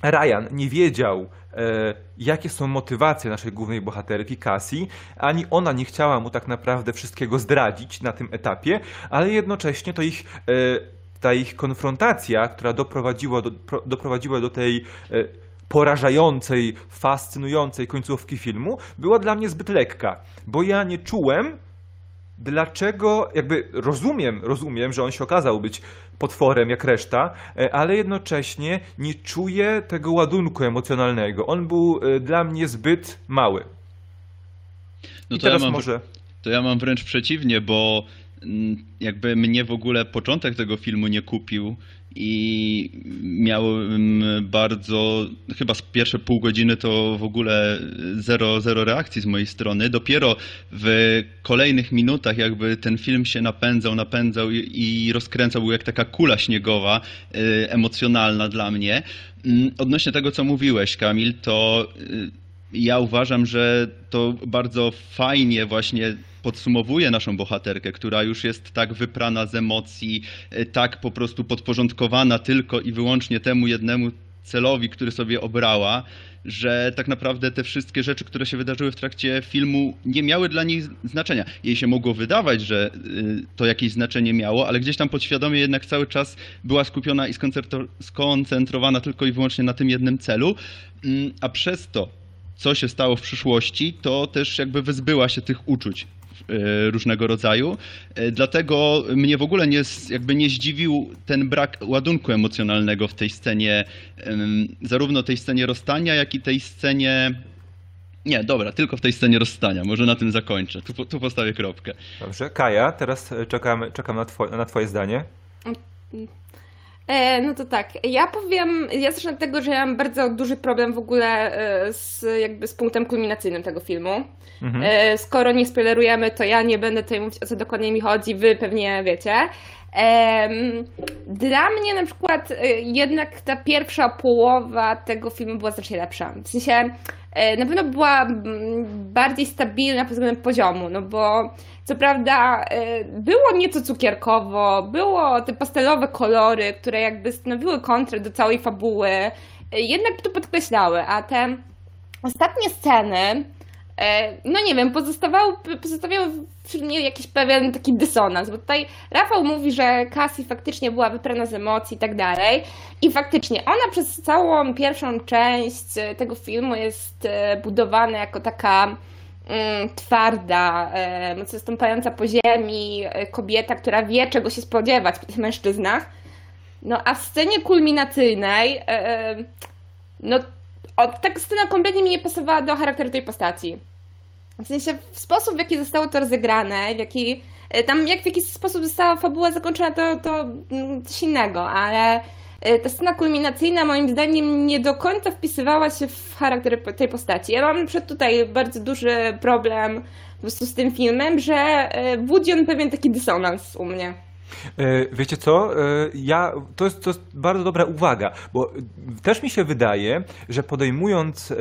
Ryan nie wiedział, e, jakie są motywacje naszej głównej bohaterki Cassie, ani ona nie chciała mu tak naprawdę wszystkiego zdradzić na tym etapie, ale jednocześnie to ich, e, ta ich konfrontacja, która doprowadziła do, pro, doprowadziła do tej porażającej, fascynującej końcówki filmu, była dla mnie zbyt lekka, bo ja nie czułem, dlaczego, jakby rozumiem, rozumiem, że on się okazał być potworem jak reszta, e, ale jednocześnie nie czuję tego ładunku emocjonalnego. On był e, dla mnie zbyt mały. No I to ja, teraz mam, może... to ja mam wręcz przeciwnie, bo mm, jakby mnie w ogóle początek tego filmu nie kupił i miałem bardzo, chyba z pierwsze pół godziny to w ogóle zero, zero reakcji z mojej strony. Dopiero w kolejnych minutach jakby ten film się napędzał, napędzał i, i rozkręcał, był jak taka kula śniegowa, y, emocjonalna dla mnie. Mm, Odnośnie tego, co mówiłeś, Kamil, to y, ja uważam, że to bardzo fajnie właśnie podsumowuje naszą bohaterkę, która już jest tak wyprana z emocji, e, tak po prostu podporządkowana tylko i wyłącznie temu jednemu celowi, który sobie obrała, że tak naprawdę te wszystkie rzeczy, które się wydarzyły w trakcie filmu, nie miały dla niej znaczenia. Jej się mogło wydawać, że y, to jakieś znaczenie miało, ale gdzieś tam podświadomie jednak cały czas była skupiona i skoncentrowana tylko i wyłącznie na tym jednym celu, Mm, a przez to, co się stało w przyszłości, to też jakby wyzbyła się tych uczuć e, różnego rodzaju. E, Dlatego mnie w ogóle nie, jakby nie zdziwił ten brak ładunku emocjonalnego w tej scenie, zarówno tej scenie rozstania, jak i tej scenie. Nie, dobra, tylko w tej scenie rozstania. Może na tym zakończę. Tu, tu postawię kropkę. Dobrze. Kaja, teraz e, czekam, czekam na, two, na twoje zdanie. E, no to tak, ja powiem, ja zacznę od tego, że ja mam bardzo duży problem w ogóle e, z, jakby z punktem kulminacyjnym tego filmu. Mhm. E, skoro nie spoilerujemy, to ja nie będę tutaj mówić o co dokładnie mi chodzi, wy pewnie wiecie. Dla mnie na przykład jednak ta pierwsza połowa tego filmu była znacznie lepsza. W sensie na pewno była mm, bardziej stabilna pod względem poziomu, no bo co prawda e, było nieco cukierkowo, było te pastelowe kolory, które jakby stanowiły kontrę do całej fabuły, e, jednak to podkreślały, a te ostatnie sceny, e, no nie wiem, pozostawały, pozostawiały w mnie jakiś pewien taki dysonans, bo tutaj Rafał mówi, że Cassie faktycznie była wyprana z emocji i tak dalej. I faktycznie ona przez całą pierwszą część tego filmu jest budowana jako taka twarda, e, mocno stąpająca po ziemi e, kobieta, która wie czego się spodziewać po tych mężczyznach, no a w scenie kulminacyjnej e, no o, ta scena kompletnie mi nie pasowała do charakteru tej postaci. W sensie w sposób, w jaki zostało to rozegrane, w jaki e, tam jak w jaki sposób została fabuła zakończona, to, to mm, coś innego, ale ta scena kulminacyjna moim zdaniem nie do końca wpisywała się w charakter tej postaci. Ja mam przed tutaj bardzo duży problem po prostu z tym filmem, że e, budzi on pewien taki dysonans u mnie. E, Wiecie co? E, Ja, to, jest, to jest bardzo dobra uwaga, bo też mi się wydaje, że podejmując, e,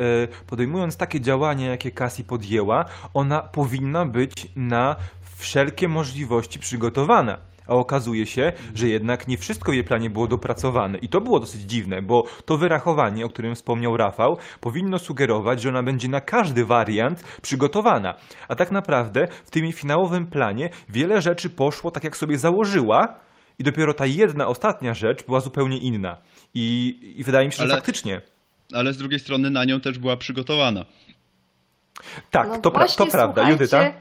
podejmując takie działania, jakie Cassie podjęła, ona powinna być na wszelkie możliwości przygotowana. A okazuje się, że jednak nie wszystko w jej planie było dopracowane. I to było dosyć dziwne, bo to wyrachowanie, o którym wspomniał Rafał, powinno sugerować, że ona będzie na każdy wariant przygotowana. A tak naprawdę w tym jej finałowym planie wiele rzeczy poszło tak, jak sobie założyła, i dopiero ta jedna, ostatnia rzecz była zupełnie inna. I, i wydaje mi się, że Ale- faktycznie. Ale z drugiej strony na nią też była przygotowana. Tak, No to, pra- to prawda. słuchajcie, Judyta?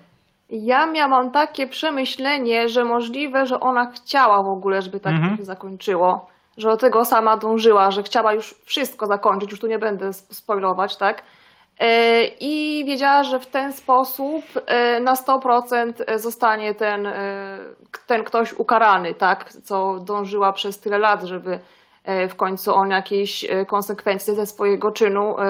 Ja miałam takie przemyślenie, że możliwe, że ona chciała w ogóle, żeby tak Mhm. to się zakończyło. Że do tego sama dążyła, że chciała już wszystko zakończyć, już tu nie będę sp- spoilować, tak? E, I wiedziała, że w ten sposób e, na 100% zostanie ten, e, k- ten ktoś ukarany, tak? Co dążyła przez tyle lat, żeby e, w końcu on jakieś e, konsekwencje ze swojego czynu e,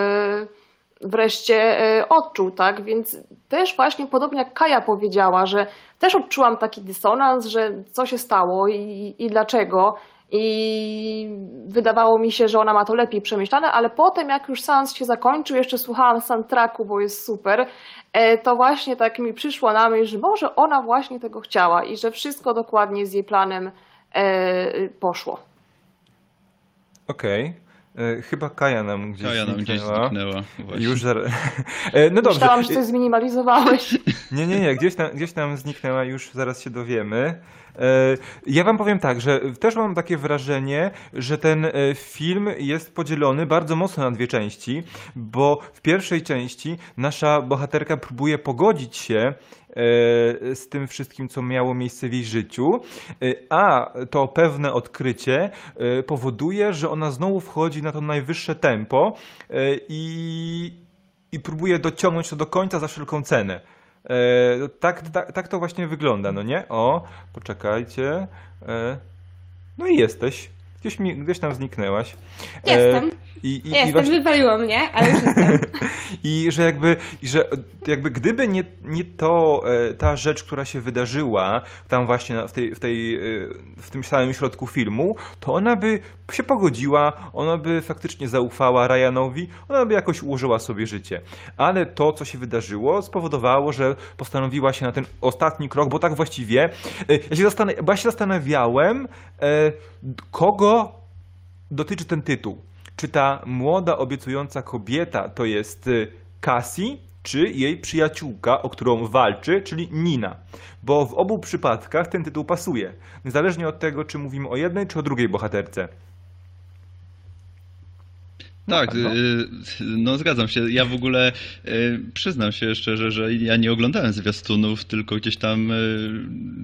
wreszcie e, odczuł, tak? Więc też właśnie podobnie jak Kaja powiedziała, że też odczułam taki dysonans, że co się stało i, i dlaczego. i wydawało mi się, że ona ma to lepiej przemyślane, ale potem jak już seans się zakończył, jeszcze słuchałam soundtracku, bo jest super, e, to właśnie tak mi przyszło na myśl, że może ona właśnie tego chciała i że wszystko dokładnie z jej planem e, poszło. Okej. E, Chyba Kaja nam gdzieś Kaja nam gdzieś zniknęła. zniknęła. Właśnie. Już zaraz. *laughs* E, No dobrze. Myślałam, że coś zminimalizowałeś. *laughs* Nie, nie, nie, gdzieś tam, gdzieś tam zniknęła, już zaraz się dowiemy. E, Ja wam powiem tak, że też mam takie wrażenie, że ten e, film jest podzielony bardzo mocno na dwie części, bo w pierwszej części nasza bohaterka próbuje pogodzić się e, z tym wszystkim, co miało miejsce w jej życiu, e, a to pewne odkrycie e, powoduje, że ona znowu wchodzi na to najwyższe tempo e, i, i próbuje dociągnąć to do końca za wszelką cenę. E, tak, tak, tak to właśnie wygląda, no nie? O, poczekajcie. E, no i jesteś. Gdzieś, mi, gdzieś tam zniknęłaś. E, Jestem. I, i, i Jestem, właśnie- wywaliło mnie, ale już jestem. *laughs* i że jakby, i że jakby gdyby nie, nie to, e, ta rzecz, która się wydarzyła tam właśnie w, tej, w, tej, e, w tym samym środku filmu, to ona by się pogodziła, ona by faktycznie zaufała Ryanowi, ona by jakoś ułożyła sobie życie. Ale to, co się wydarzyło, spowodowało, że postanowiła się na ten ostatni krok, bo tak właściwie, e, ja się, zastan- ja się zastanawiałem, kogo dotyczy ten tytuł. Czy ta młoda, obiecująca kobieta to jest y, Cassie, czy jej przyjaciółka, o którą walczy, czyli Nina? Bo w obu przypadkach ten tytuł pasuje. Niezależnie od tego, czy mówimy o jednej, czy o drugiej bohaterce. Tak, No, y, no zgadzam się. Ja w ogóle y, przyznam się szczerze, że ja nie oglądałem zwiastunów, tylko gdzieś tam y,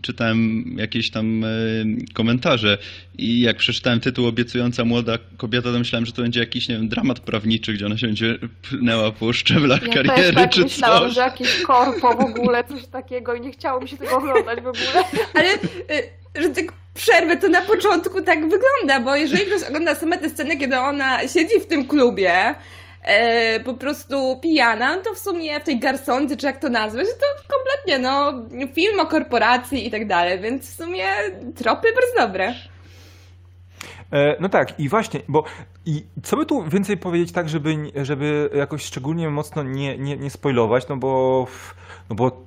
czytałem jakieś tam y, komentarze i jak przeczytałem tytuł Obiecująca młoda kobieta, to myślałem, że to będzie jakiś, nie wiem, dramat prawniczy, gdzie ona się będzie pchnęła po szczeblach Ja kariery też tak czy myślałam, coś. że jakieś korpo w ogóle, coś takiego i nie chciało mi się tego oglądać w ogóle. Ale, y, że tak przerwę, to na początku tak wygląda, bo jeżeli ktoś ogląda same te sceny, kiedy ona siedzi w tym klubie, e, po prostu pijana, no to w sumie w tej garsonce, czy jak to nazwać, to kompletnie, no, film o korporacji i tak dalej, więc w sumie tropy bardzo dobre. E, No tak, i właśnie, bo i co by tu więcej powiedzieć tak, żeby, żeby jakoś szczególnie mocno nie, nie, nie spoilować, no bo, no bo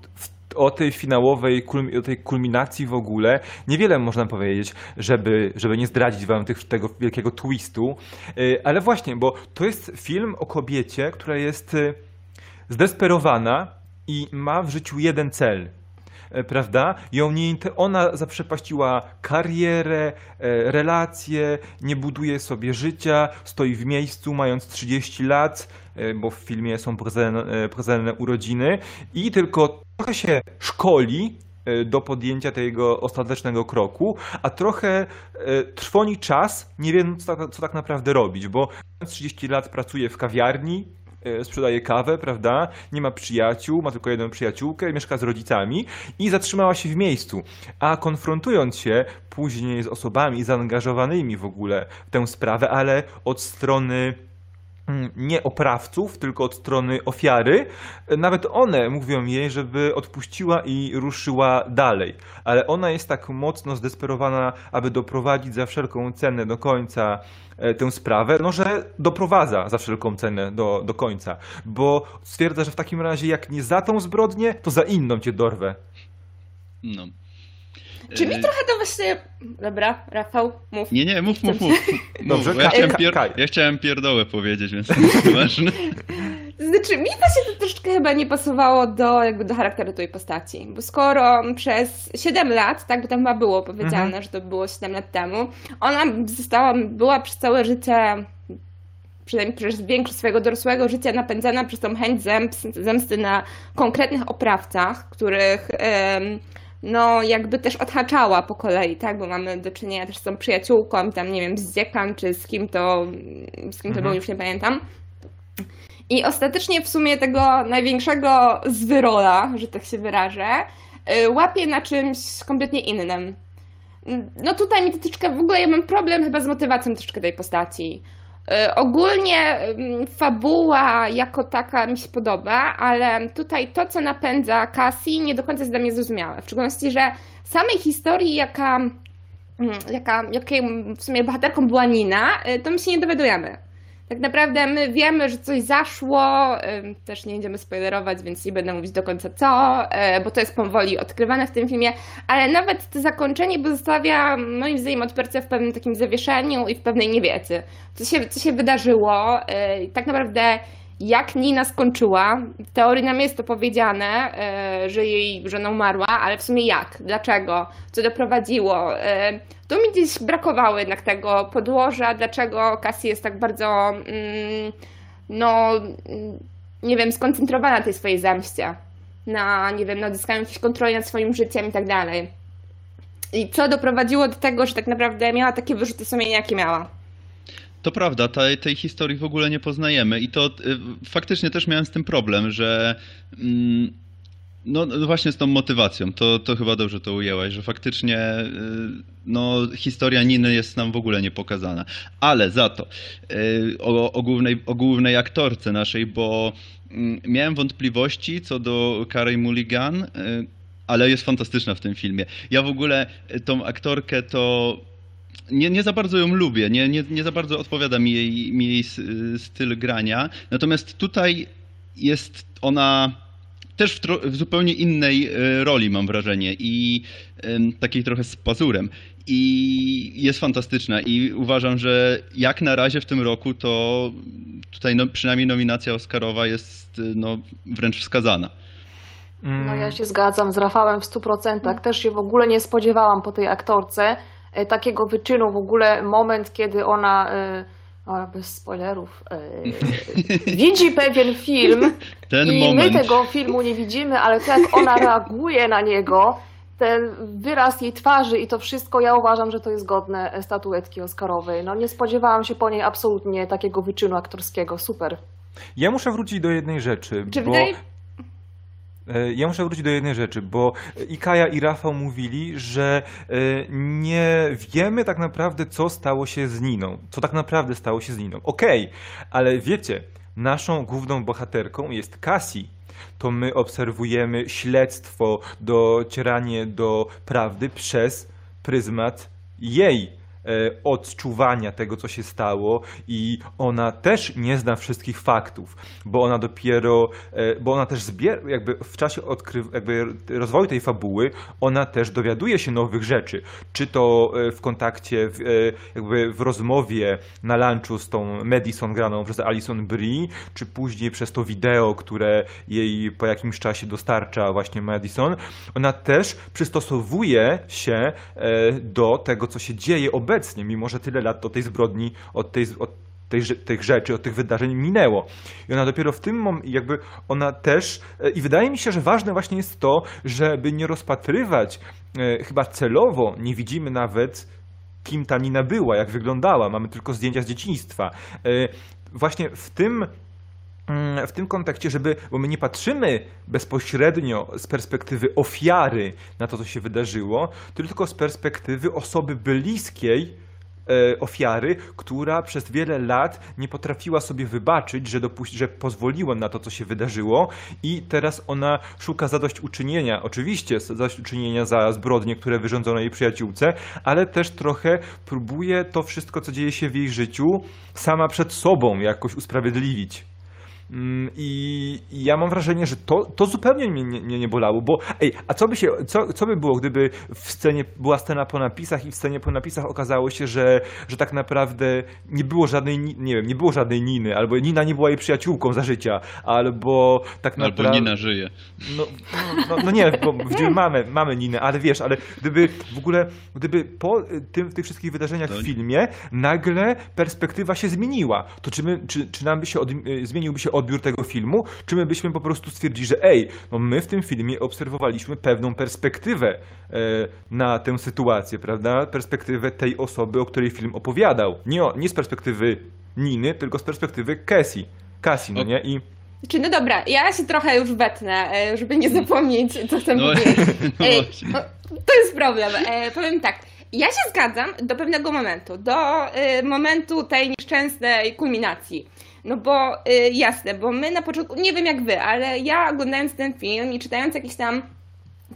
o tej finałowej, o tej kulminacji w ogóle niewiele można powiedzieć, żeby, żeby nie zdradzić wam tych, tego wielkiego twistu, E, ale właśnie, bo to jest film o kobiecie, która jest e, zdesperowana i ma w życiu jeden cel e, prawda? Ją nie, ona zaprzepaściła karierę, relacje, nie buduje sobie życia, stoi w miejscu mając 30 lat, bo w filmie są e, pokazane urodziny i tylko trochę się szkoli e, do podjęcia tego ostatecznego kroku, a trochę e, trwoni czas, nie wiem co tak, co tak naprawdę robić, bo mając 30 lat pracuje w kawiarni, e, sprzedaje kawę, prawda? Nie ma przyjaciół, ma tylko jedną przyjaciółkę, mieszka z rodzicami i zatrzymała się w miejscu. A konfrontując się później z osobami zaangażowanymi w ogóle w tę sprawę, ale od strony nie oprawców, tylko od strony ofiary, e, nawet one mówią jej, żeby odpuściła i ruszyła dalej. Ale ona jest tak mocno zdesperowana, aby doprowadzić za wszelką cenę do końca e, tę sprawę, no że doprowadza za wszelką cenę do, do końca. Bo stwierdza, że w takim razie jak nie za tą zbrodnię, to za inną cię dorwę. No. Czy mi E, trochę to właśnie... Dobra, Rafał, mów. Nie, nie, mów, mów, mów. *laughs* Dobrze, bo ja, chciałem pier... Ja chciałem pierdołę powiedzieć, więc to jest ważne. *laughs* Znaczy, mi właśnie to troszeczkę chyba nie pasowało do, jakby do charakteru tej postaci, bo skoro przez 7 lat, tak, bo tam chyba było powiedziane, Mhm. że to było 7 lat temu, ona została, była przez całe życie, przynajmniej przez większość swojego dorosłego życia napędzana przez tą chęć zemsty, zemsty na konkretnych oprawcach, których em, no jakby też odhaczała po kolei, tak, bo mamy do czynienia też z tą przyjaciółką, tam nie wiem, z Dziekan, czy z kim to, z kim to Mhm. było, już nie pamiętam. I ostatecznie w sumie tego największego zwyrola, że tak się wyrażę, y, łapie na czymś kompletnie innym. No tutaj mi to troszeczkę, w ogóle ja mam problem chyba z motywacją troszeczkę tej postaci. Y, Ogólnie ym, fabuła jako taka mi się podoba, ale tutaj to, co napędza Cassie, nie do końca jest dla mnie zrozumiałe. W szczególności, że samej historii, jaka mm, jaka, jakiej w sumie bohaterką była Nina, y, to my się nie dowiadujemy. Tak naprawdę my wiemy, że coś zaszło, też nie będziemy spoilerować, więc nie będę mówić do końca co, y, bo to jest powoli odkrywane w tym filmie, ale nawet to zakończenie pozostawia moim zdaniem odbiorcę w pewnym takim zawieszeniu i w pewnej niewiedzy. Co się, co się wydarzyło, y, tak naprawdę jak Nina skończyła. W teorii nam jest to powiedziane, y, że jej żona umarła, ale w sumie jak? Dlaczego? Co doprowadziło? Y, Tu mi gdzieś brakowało jednak tego podłoża, dlaczego Cassie jest tak bardzo, mm, no, mm, nie wiem, skoncentrowana na tej swojej zemście. Na, nie wiem, na odzyskaniu jakiejś kontroli nad swoim życiem i tak dalej. I co doprowadziło do tego, że tak naprawdę miała takie wyrzuty sumienia, jakie miała. To prawda, tej, tej historii w ogóle nie poznajemy i to y, faktycznie też miałem z tym problem, że mm, no no właśnie z tą motywacją, to, to chyba dobrze to ujęłaś, że faktycznie y, no, historia Niny jest nam w ogóle nie pokazana. Ale za to y, o, o, głównej, o głównej aktorce naszej, bo mm, miałem wątpliwości co do Carey Mulligan, ale jest fantastyczna w tym filmie. Ja w ogóle tą aktorkę to nie, nie za bardzo ją lubię, nie, nie, nie za bardzo odpowiada mi jej, mi jej styl grania. Natomiast tutaj jest ona też w, tro, w zupełnie innej e, roli, mam wrażenie, i takiej trochę z pazurem. I jest fantastyczna i uważam, że jak na razie w tym roku to tutaj no, przynajmniej nominacja Oscarowa jest e, no, wręcz wskazana. Mm, No ja się zgadzam z Rafałem w 100%. Też się w ogóle nie spodziewałam po tej aktorce takiego wyczynu. W ogóle moment, kiedy ona, e, o, bez spoilerów, e, *laughs* widzi pewien film Ten i moment. my tego filmu nie widzimy, ale to jak ona reaguje na niego, ten wyraz jej twarzy i to wszystko, ja uważam, że to jest godne e, statuetki Oscarowej. No nie spodziewałam się po niej absolutnie takiego wyczynu aktorskiego. Super. Ja muszę wrócić do jednej rzeczy, Czy bo... wydaje- E, Ja muszę wrócić do jednej rzeczy, bo i Kaja i Rafał mówili, że e, nie wiemy tak naprawdę, co stało się z Niną. Co tak naprawdę stało się z Niną. Okej, ale wiecie, naszą główną bohaterką jest Cassie. To my obserwujemy śledztwo, docieranie do prawdy przez pryzmat jej e, odczuwania tego, co się stało i ona też nie zna wszystkich faktów, bo ona dopiero, e, bo ona też zbiera, jakby w czasie odkry, jakby rozwoju tej fabuły, ona też dowiaduje się nowych rzeczy. Czy to e, w kontakcie, e, jakby w rozmowie na lunchu z tą Madison graną przez Alison Brie, czy później przez to wideo, które jej po jakimś czasie dostarcza właśnie Madison, ona też przystosowuje się e, do tego, co się dzieje obecnie, mimo że tyle lat od tej zbrodni, od tej, od tej, tych rzeczy, od tych wydarzeń minęło. I ona dopiero w tym momencie, jakby ona też, e, i wydaje mi się, że ważne właśnie jest to, żeby nie rozpatrywać, e, chyba celowo nie widzimy nawet, kim ta Nina była, jak wyglądała, mamy tylko zdjęcia z dzieciństwa. E, Właśnie w tym w tym kontekście, żeby, bo my nie patrzymy bezpośrednio z perspektywy ofiary na to, co się wydarzyło, tylko z perspektywy osoby bliskiej e, ofiary, która przez wiele lat nie potrafiła sobie wybaczyć, że, dopuści, że pozwoliła na to, co się wydarzyło i teraz ona szuka zadośćuczynienia, oczywiście zadośćuczynienia za zbrodnie, które wyrządzono jej przyjaciółce, ale też trochę próbuje to wszystko, co dzieje się w jej życiu, sama przed sobą jakoś usprawiedliwić. Mm, I i ja mam wrażenie, że to, to zupełnie mnie nie, nie, nie bolało, bo ej, a co by się, co, co by było, gdyby w scenie była scena po napisach i w scenie po napisach okazało się, że, że tak naprawdę nie było żadnej, Ni- nie wiem, nie było żadnej Niny, albo Nina nie była jej przyjaciółką za życia, albo tak Albo naprawdę... Nina żyje. No, no, no nie, bo mamy, mamy Ninę, ale wiesz, ale gdyby w ogóle, gdyby po tym, tych wszystkich wydarzeniach To w filmie nagle perspektywa się zmieniła, to czy, my, czy, czy nam by się od, zmieniłby się odbiór tego filmu, czy my byśmy po prostu stwierdzili, że ej, no my w tym filmie obserwowaliśmy pewną perspektywę e, na tę sytuację, prawda? Perspektywę tej osoby, o której film opowiadał. Nie, o, nie z perspektywy Niny, tylko z perspektywy Cassie. Cassie, no nie? I Czy no dobra, ja się trochę już wetnę, e, żeby nie zapomnieć, co chcę No, powiedzieć. *laughs* no no, to jest problem. E, powiem tak. Ja się zgadzam do pewnego momentu, do e, momentu tej nieszczęsnej kulminacji. No bo e, jasne, bo my na początku, nie wiem jak wy, ale ja oglądając ten film i czytając jakieś tam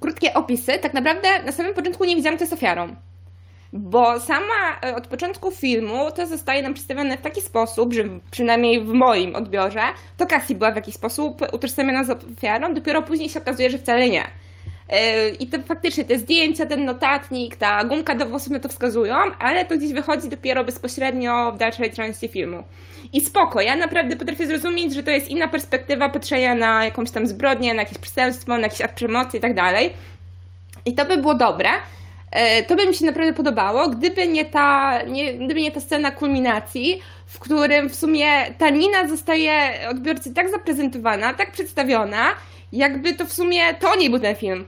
krótkie opisy, tak naprawdę na samym początku nie wiedziałam, kto jest ofiarą. Bo sama e, od początku filmu to zostaje nam przedstawione w taki sposób, że przynajmniej w moim odbiorze, to Cassie była w jakiś sposób utożsamiana z ofiarą, dopiero później się okazuje, że wcale nie. E, I to faktycznie te zdjęcia, ten notatnik, ta gumka do włosów na to wskazują, ale to gdzieś wychodzi dopiero bezpośrednio w dalszej części filmu. I spoko, ja naprawdę potrafię zrozumieć, że to jest inna perspektywa patrzenia na jakąś tam zbrodnię, na jakieś przestępstwo, na jakiś akt przemocy i tak dalej. I to by było dobre. E, To by mi się naprawdę podobało, gdyby nie ta, nie, gdyby nie ta scena kulminacji, w którym w sumie ta Nina zostaje odbiorcy tak zaprezentowana, tak przedstawiona, jakby to w sumie to o niej był ten film.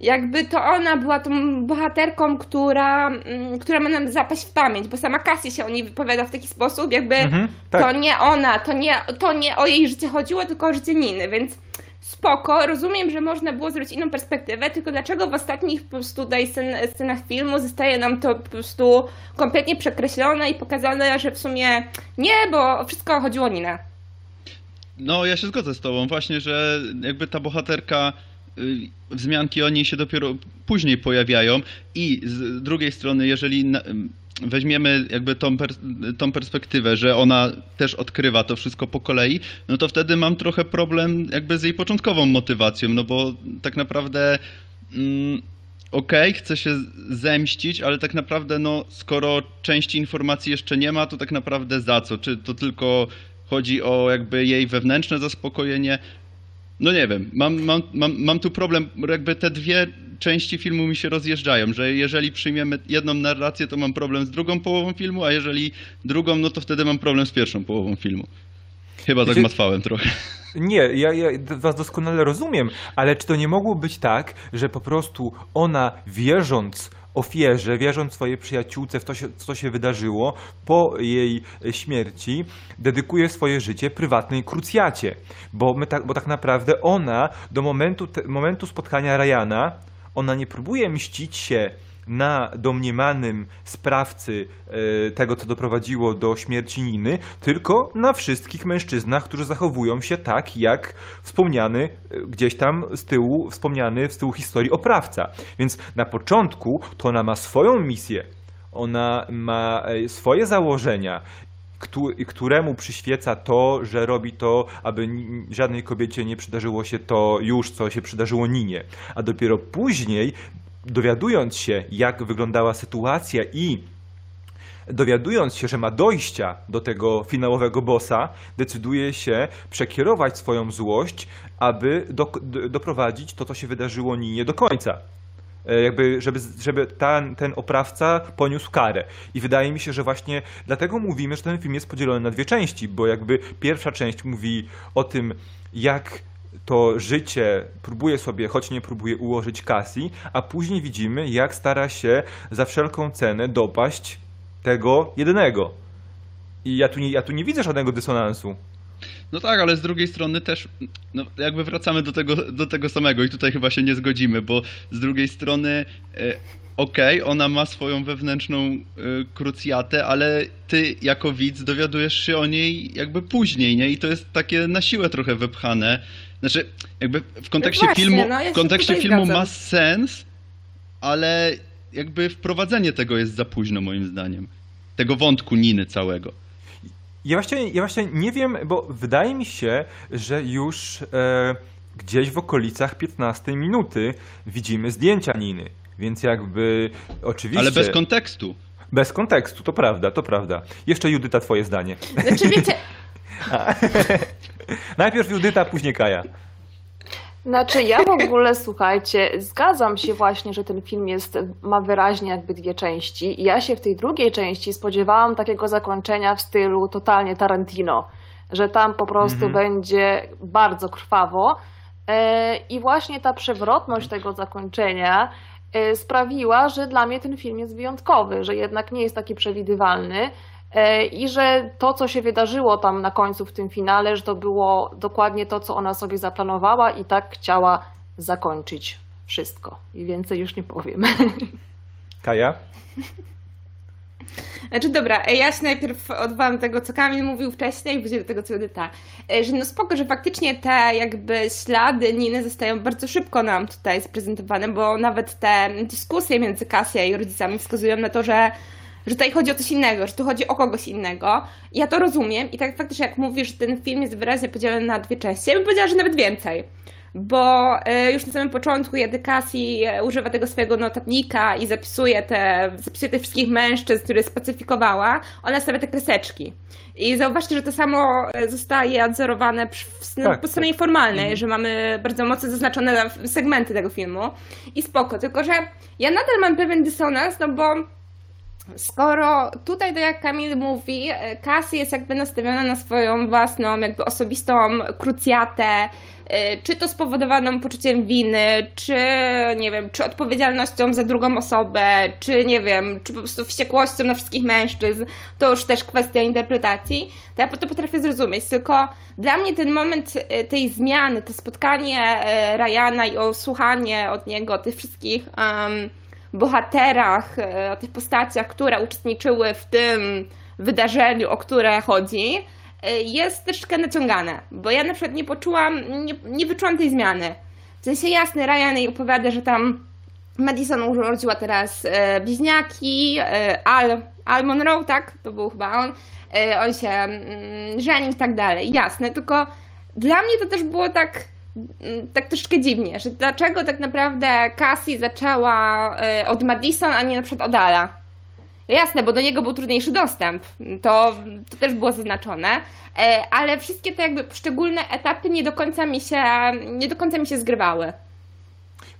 Jakby to ona była tą bohaterką, która, mm, która ma nam zapaść w pamięć, bo sama Cassie się o niej wypowiada w taki sposób, jakby Mhm, tak. to nie ona, to nie, to nie o jej życie chodziło, tylko o życie Niny, więc spoko, rozumiem, że można było zrobić inną perspektywę, tylko dlaczego w ostatnich po prostu tutaj scen, scenach filmu zostaje nam to po prostu kompletnie przekreślone i pokazane, że w sumie nie, bo wszystko chodziło o Ninę. No, ja się zgodzę z tobą, właśnie, że jakby ta bohaterka, wzmianki o niej się dopiero później pojawiają i z drugiej strony, jeżeli weźmiemy jakby tą, pers tą perspektywę, że ona też odkrywa to wszystko po kolei, no to wtedy mam trochę problem jakby z jej początkową motywacją, no bo tak naprawdę mm, okej, chce się zemścić, ale tak naprawdę no skoro części informacji jeszcze nie ma, to tak naprawdę za co? Czy to tylko chodzi o jakby jej wewnętrzne zaspokojenie? No nie wiem, mam, mam, mam, mam tu problem, jakby te dwie części filmu mi się rozjeżdżają, że jeżeli przyjmiemy jedną narrację, to mam problem z drugą połową filmu, a jeżeli drugą, no to wtedy mam problem z pierwszą połową filmu. Chyba tak Wiecie- matwałem trochę. Nie, ja, ja was doskonale rozumiem, ale czy to nie mogło być tak, że po prostu ona wierząc ofierze, wierząc swojej przyjaciółce w to, co się wydarzyło po jej e, śmierci, dedykuje swoje życie prywatnej krucjacie. Bo, my tak, bo tak naprawdę ona do momentu, te, momentu spotkania Ryana, ona nie próbuje mścić się na domniemanym sprawcy e, tego, co doprowadziło do śmierci Niny, tylko na wszystkich mężczyznach, którzy zachowują się tak, jak wspomniany e, gdzieś tam z tyłu, wspomniany z tyłu historii oprawca. Więc na początku to ona ma swoją misję, ona ma e, swoje założenia, któ- któremu przyświeca to, że robi to, aby żadnej kobiecie nie przydarzyło się to już, co się przydarzyło Ninie. A dopiero później, dowiadując się, jak wyglądała sytuacja i dowiadując się, że ma dojścia do tego finałowego bossa, decyduje się przekierować swoją złość, aby do, do, doprowadzić to, co się wydarzyło Ninie do końca. E, Jakby, żeby, żeby ten, ten oprawca poniósł karę. I wydaje mi się, że właśnie dlatego mówimy, że ten film jest podzielony na dwie części, bo jakby pierwsza część mówi o tym, jak to życie próbuje sobie, choć nie próbuje ułożyć Cassie, a później widzimy, jak stara się za wszelką cenę dopaść tego jedynego. I ja tu nie, ja tu nie widzę żadnego dysonansu. No tak, ale z drugiej strony też, no jakby wracamy do tego, do tego samego i tutaj chyba się nie zgodzimy, bo z drugiej strony, okej, ona ma swoją wewnętrzną e, krucjatę, ale ty jako widz dowiadujesz się o niej jakby później, nie? I to jest takie na siłę trochę wypchane. Znaczy, jakby w kontekście właśnie, filmu, no ja w kontekście filmu zgadzam. ma sens, ale jakby wprowadzenie tego jest za późno moim zdaniem. Tego wątku Niny całego. Ja właśnie, ja właśnie nie wiem, bo wydaje mi się, że już e, gdzieś w okolicach 15 minuty widzimy zdjęcia Niny. Więc jakby oczywiście. Ale bez kontekstu. bez kontekstu, to prawda, to prawda. Jeszcze Judyta, twoje zdanie. Znaczy wiecie, *laughs* Najpierw Judyta, później Kaja. Znaczy ja w ogóle, słuchajcie, zgadzam się właśnie, że ten film jest, ma wyraźnie jakby dwie części. I Ja się w tej drugiej części spodziewałam takiego zakończenia w stylu totalnie Tarantino, że tam po prostu Mhm. będzie bardzo krwawo. E, I właśnie ta przewrotność tego zakończenia sprawiła, że dla mnie ten film jest wyjątkowy, że jednak nie jest taki przewidywalny. E, I że to, co się wydarzyło tam na końcu w tym finale, że to było dokładnie to, co ona sobie zaplanowała i tak chciała zakończyć wszystko. I więcej już nie powiem. *laughs* Kaja? Znaczy dobra, e, ja się najpierw odwołam tego, co Kamil mówił wcześniej, później do tego, co Edyta. E, Że no spoko, że faktycznie te jakby ślady Niny zostają bardzo szybko nam tutaj sprezentowane, bo nawet te dyskusje między Kasja i rodzicami wskazują na to, że że tutaj chodzi o coś innego, że tu chodzi o kogoś innego. Ja to rozumiem i tak faktycznie jak mówisz, ten film jest wyraźnie podzielony na dwie części, ja bym powiedziała, że nawet więcej. Bo e, już na samym początku, Cassie e, używa tego swojego notatnika i zapisuje te, zapisuje tych wszystkich mężczyzn, które spacyfikowała, ona stawia te kreseczki. I zauważcie, że to samo e, zostaje odzorowane w, Tak, po stronie tak. formalnej, że mamy bardzo mocno zaznaczone segmenty tego filmu. I spoko, tylko że ja nadal mam pewien dysonans, no bo Skoro tutaj, tak jak Kamil mówi, Cassie jest jakby nastawiona na swoją własną, jakby osobistą krucjatę, e, czy to spowodowaną poczuciem winy, czy nie wiem, czy odpowiedzialnością za drugą osobę, czy nie wiem, czy po prostu wściekłością na wszystkich mężczyzn, to już też kwestia interpretacji, to ja to potrafię zrozumieć. Tylko dla mnie ten moment e, tej zmiany, to spotkanie e, Ryana i osłuchanie od niego tych wszystkich. em, bohaterach, e, o tych postaciach, które uczestniczyły w tym wydarzeniu, o które chodzi, e, jest troszeczkę naciągane, bo ja na przykład nie poczułam, nie, nie wyczułam tej zmiany. W sensie jasny, Ryan jej opowiada, że tam Madison urodziła teraz e, bliźniaki, Al, Al Monroe, tak? To był chyba on. On się mm, żenił i tak dalej. Jasne, tylko dla mnie to też było tak, tak troszeczkę dziwnie, że dlaczego tak naprawdę Cassie zaczęła e, od Madison, a nie na przykład od Ala. Jasne, bo do niego był trudniejszy dostęp. To, to też było zaznaczone. E, Ale wszystkie te jakby poszczególne etapy nie do końca mi się, nie do końca mi się zgrywały.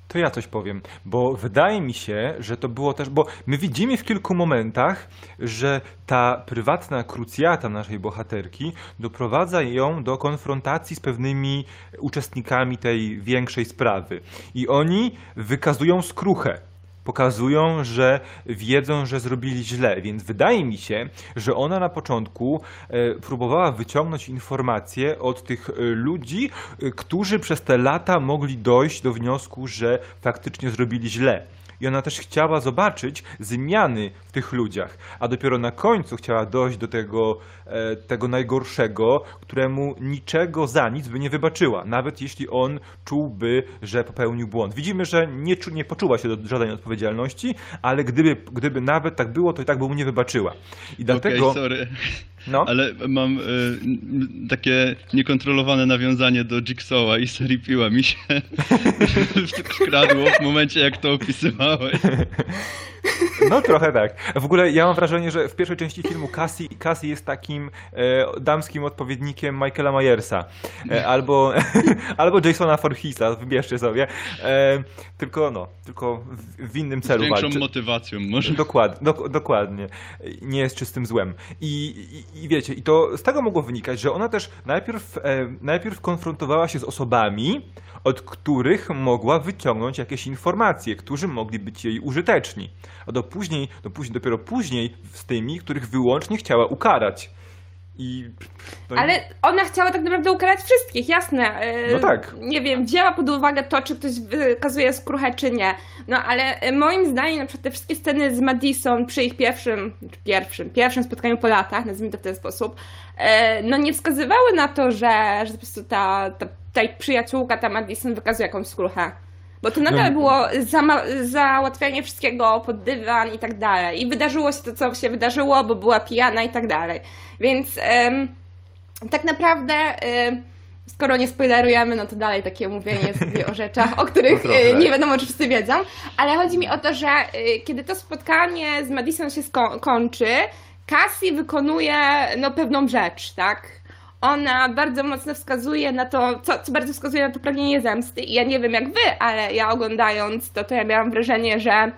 To ja coś powiem, bo wydaje mi się, że to było też, bo my widzimy w kilku momentach, że ta prywatna krucjata naszej bohaterki doprowadza ją do konfrontacji z pewnymi uczestnikami tej większej sprawy. I oni wykazują skruchę. Pokazują, że wiedzą, że zrobili źle, więc wydaje mi się, że ona na początku e, próbowała wyciągnąć informacje od tych e, ludzi, e, którzy przez te lata mogli dojść do wniosku, że faktycznie zrobili źle. I ona też chciała zobaczyć zmiany w tych ludziach, a dopiero na końcu chciała dojść do tego, tego najgorszego, któremu niczego za nic by nie wybaczyła, nawet jeśli on czułby, że popełnił błąd. Widzimy, że nie, czu, nie poczuła się do żadnej odpowiedzialności, ale gdyby, gdyby nawet tak było, to i tak by mu nie wybaczyła. I dlatego. Okej, sorry. no, Ale mam y, takie niekontrolowane nawiązanie do Jigsawa i serii piła mi się *laughs* wkradło w momencie, jak to opisywałeś. *laughs* *laughs* No trochę tak. W ogóle ja mam wrażenie, że w pierwszej części filmu Cassie, Cassie jest takim e, damskim odpowiednikiem Michaela Myersa. E, albo, *laughs* albo Jasona Voorheesa, wybierzcie sobie. E, tylko no, tylko w, w innym Z celu większą walczy. motywacją może. Dokładnie, dok- dokładnie. Nie jest czystym złem. I, i, I wiecie, i to z tego mogło wynikać, że ona też najpierw, e, najpierw konfrontowała się z osobami, od których mogła wyciągnąć jakieś informacje, którzy mogli być jej użyteczni. A do później, do później, dopiero później z tymi, których wyłącznie chciała ukarać. I, no Ale ona chciała tak naprawdę ukarać wszystkich, jasne. Yy, No tak. Nie wiem, wzięła pod uwagę to, czy ktoś wykazuje skruchę, czy nie. No ale y, moim zdaniem na przykład te wszystkie sceny z Madison przy ich pierwszym, pierwszym, pierwszym spotkaniu po latach, nazwijmy to w ten sposób, yy, no nie wskazywały na to, że, że po prostu ta, ta, ta przyjaciółka, ta Madison wykazuje jakąś skruchę. Bo to nadal No. było zama- załatwianie wszystkiego pod dywan i tak dalej. I wydarzyło się to, co się wydarzyło, bo była pijana i tak dalej. Więc em, tak naprawdę, em, skoro nie spoilerujemy, no to dalej takie mówienie sobie o rzeczach, o których *laughs* No e, tak. nie wiadomo, czy wszyscy wiedzą. Ale chodzi mi o to, że e, kiedy to spotkanie z Madison się sko- kończy, Cassie wykonuje no, pewną rzecz, tak? Ona bardzo mocno wskazuje na to, co, co bardzo wskazuje na to pragnienie zemsty. I ja nie wiem jak wy, ale ja oglądając to, to ja miałam wrażenie, że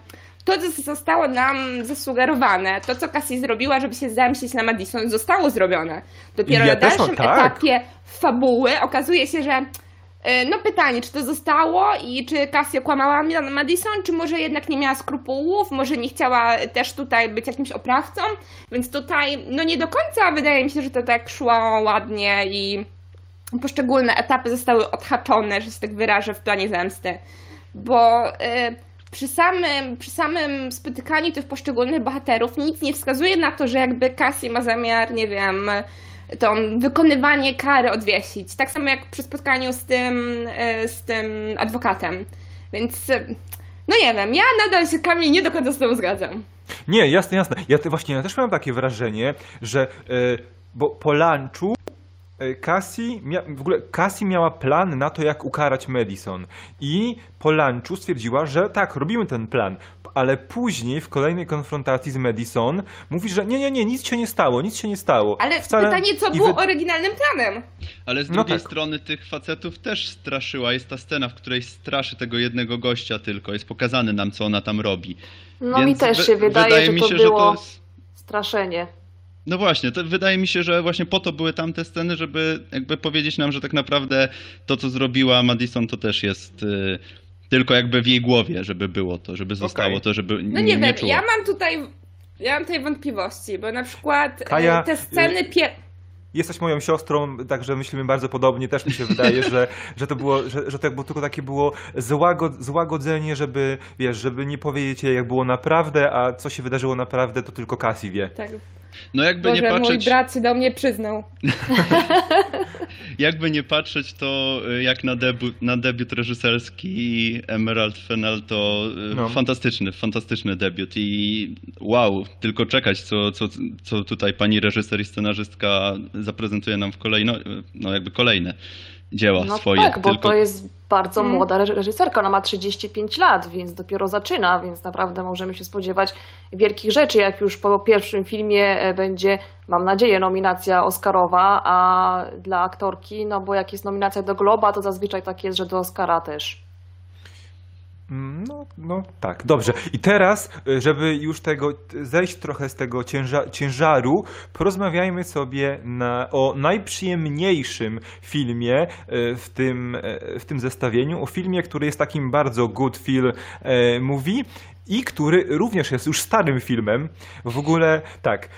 to, co zostało nam zasugerowane, to, co Cassie zrobiła, żeby się zemścić na Madison, zostało zrobione. Dopiero Ja na dalszym tak. etapie fabuły okazuje się, że no pytanie, czy to zostało i czy Cassia kłamała Madison, czy może jednak nie miała skrupułów, może nie chciała też tutaj być jakimś oprawcą, więc tutaj no nie do końca wydaje mi się, że to tak szło ładnie i poszczególne etapy zostały odhaczone, że się tak wyrażę, w planie zemsty. Bo e, przy samym, przy samym spotykaniu tych poszczególnych bohaterów nic nie wskazuje na to, że jakby Cassie ma zamiar, nie wiem, tą wykonywanie kary odwiesić. Tak samo jak przy spotkaniu z tym, e, z tym adwokatem. Więc, e, no nie wiem, ja nadal się Kamil nie do końca z tobą zgadzam. Nie, jasne, jasne. Ja te, właśnie ja też miałem takie wrażenie, że e, bo po lunchu Cassie, mia, w ogóle Cassie miała plan na to, jak ukarać Madison. I po lunchu stwierdziła, że tak, robimy ten plan. Ale później w kolejnej konfrontacji z Madison mówi, że nie, nie, nie, nic się nie stało, nic się nie stało. Ale Wcale- pytanie, co było wy- oryginalnym planem? Ale z No drugiej tak. strony tych facetów też straszyła. Jest ta scena, w której straszy tego jednego gościa tylko. Jest pokazane nam, co ona tam robi. No mi Więc też wy- się wydaje, wydaje że mi to się, było że to jest... straszenie. No właśnie, to wydaje mi się, że właśnie po to były tamte sceny, żeby jakby powiedzieć nam, że tak naprawdę to, co zrobiła Madison, to też jest y, tylko jakby w jej głowie, żeby było to, żeby zostało Okej. to, żeby No nie, wiem, czuła. ja mam tutaj, ja mam tutaj wątpliwości, bo na przykład e, Kaja, te sceny pier... Jesteś moją siostrą, także myślimy bardzo podobnie. Też mi się wydaje, że, że to było, że, że to było tylko takie było złagod, złagodzenie, żeby, wiesz, żeby nie powiedzieć jej, jak było naprawdę, a co się wydarzyło naprawdę, to tylko Cassie wie. Tak, No jakby Boże, nie mój patrzeć, brat się do mnie przyznał. *laughs* jakby nie patrzeć, to y, jak na debiut, na debiut reżyserski Emerald Fennell, to y, No. fantastyczny, fantastyczny debiut i wow, tylko czekać, co, co, co tutaj pani reżyser i scenarzystka zaprezentuje nam w kolejno, no jakby kolejne dzieła No swoje. tak, bo tylko... to jest bardzo Mm. młoda reż- reżyserka, ona ma 35 lat, więc dopiero zaczyna, więc naprawdę możemy się spodziewać wielkich rzeczy, jak już po pierwszym filmie e, będzie, mam nadzieję, nominacja Oscarowa, a dla aktorki, no bo jak jest nominacja do Globa, to zazwyczaj tak jest, że do Oscara też. No, no tak, dobrze. I teraz, y, żeby już tego zejść trochę z tego cięża, ciężaru, porozmawiajmy sobie na, o najprzyjemniejszym filmie y, w tym, y, w tym zestawieniu, o filmie, który jest takim bardzo good feel movie. I który również jest już starym filmem. W ogóle tak,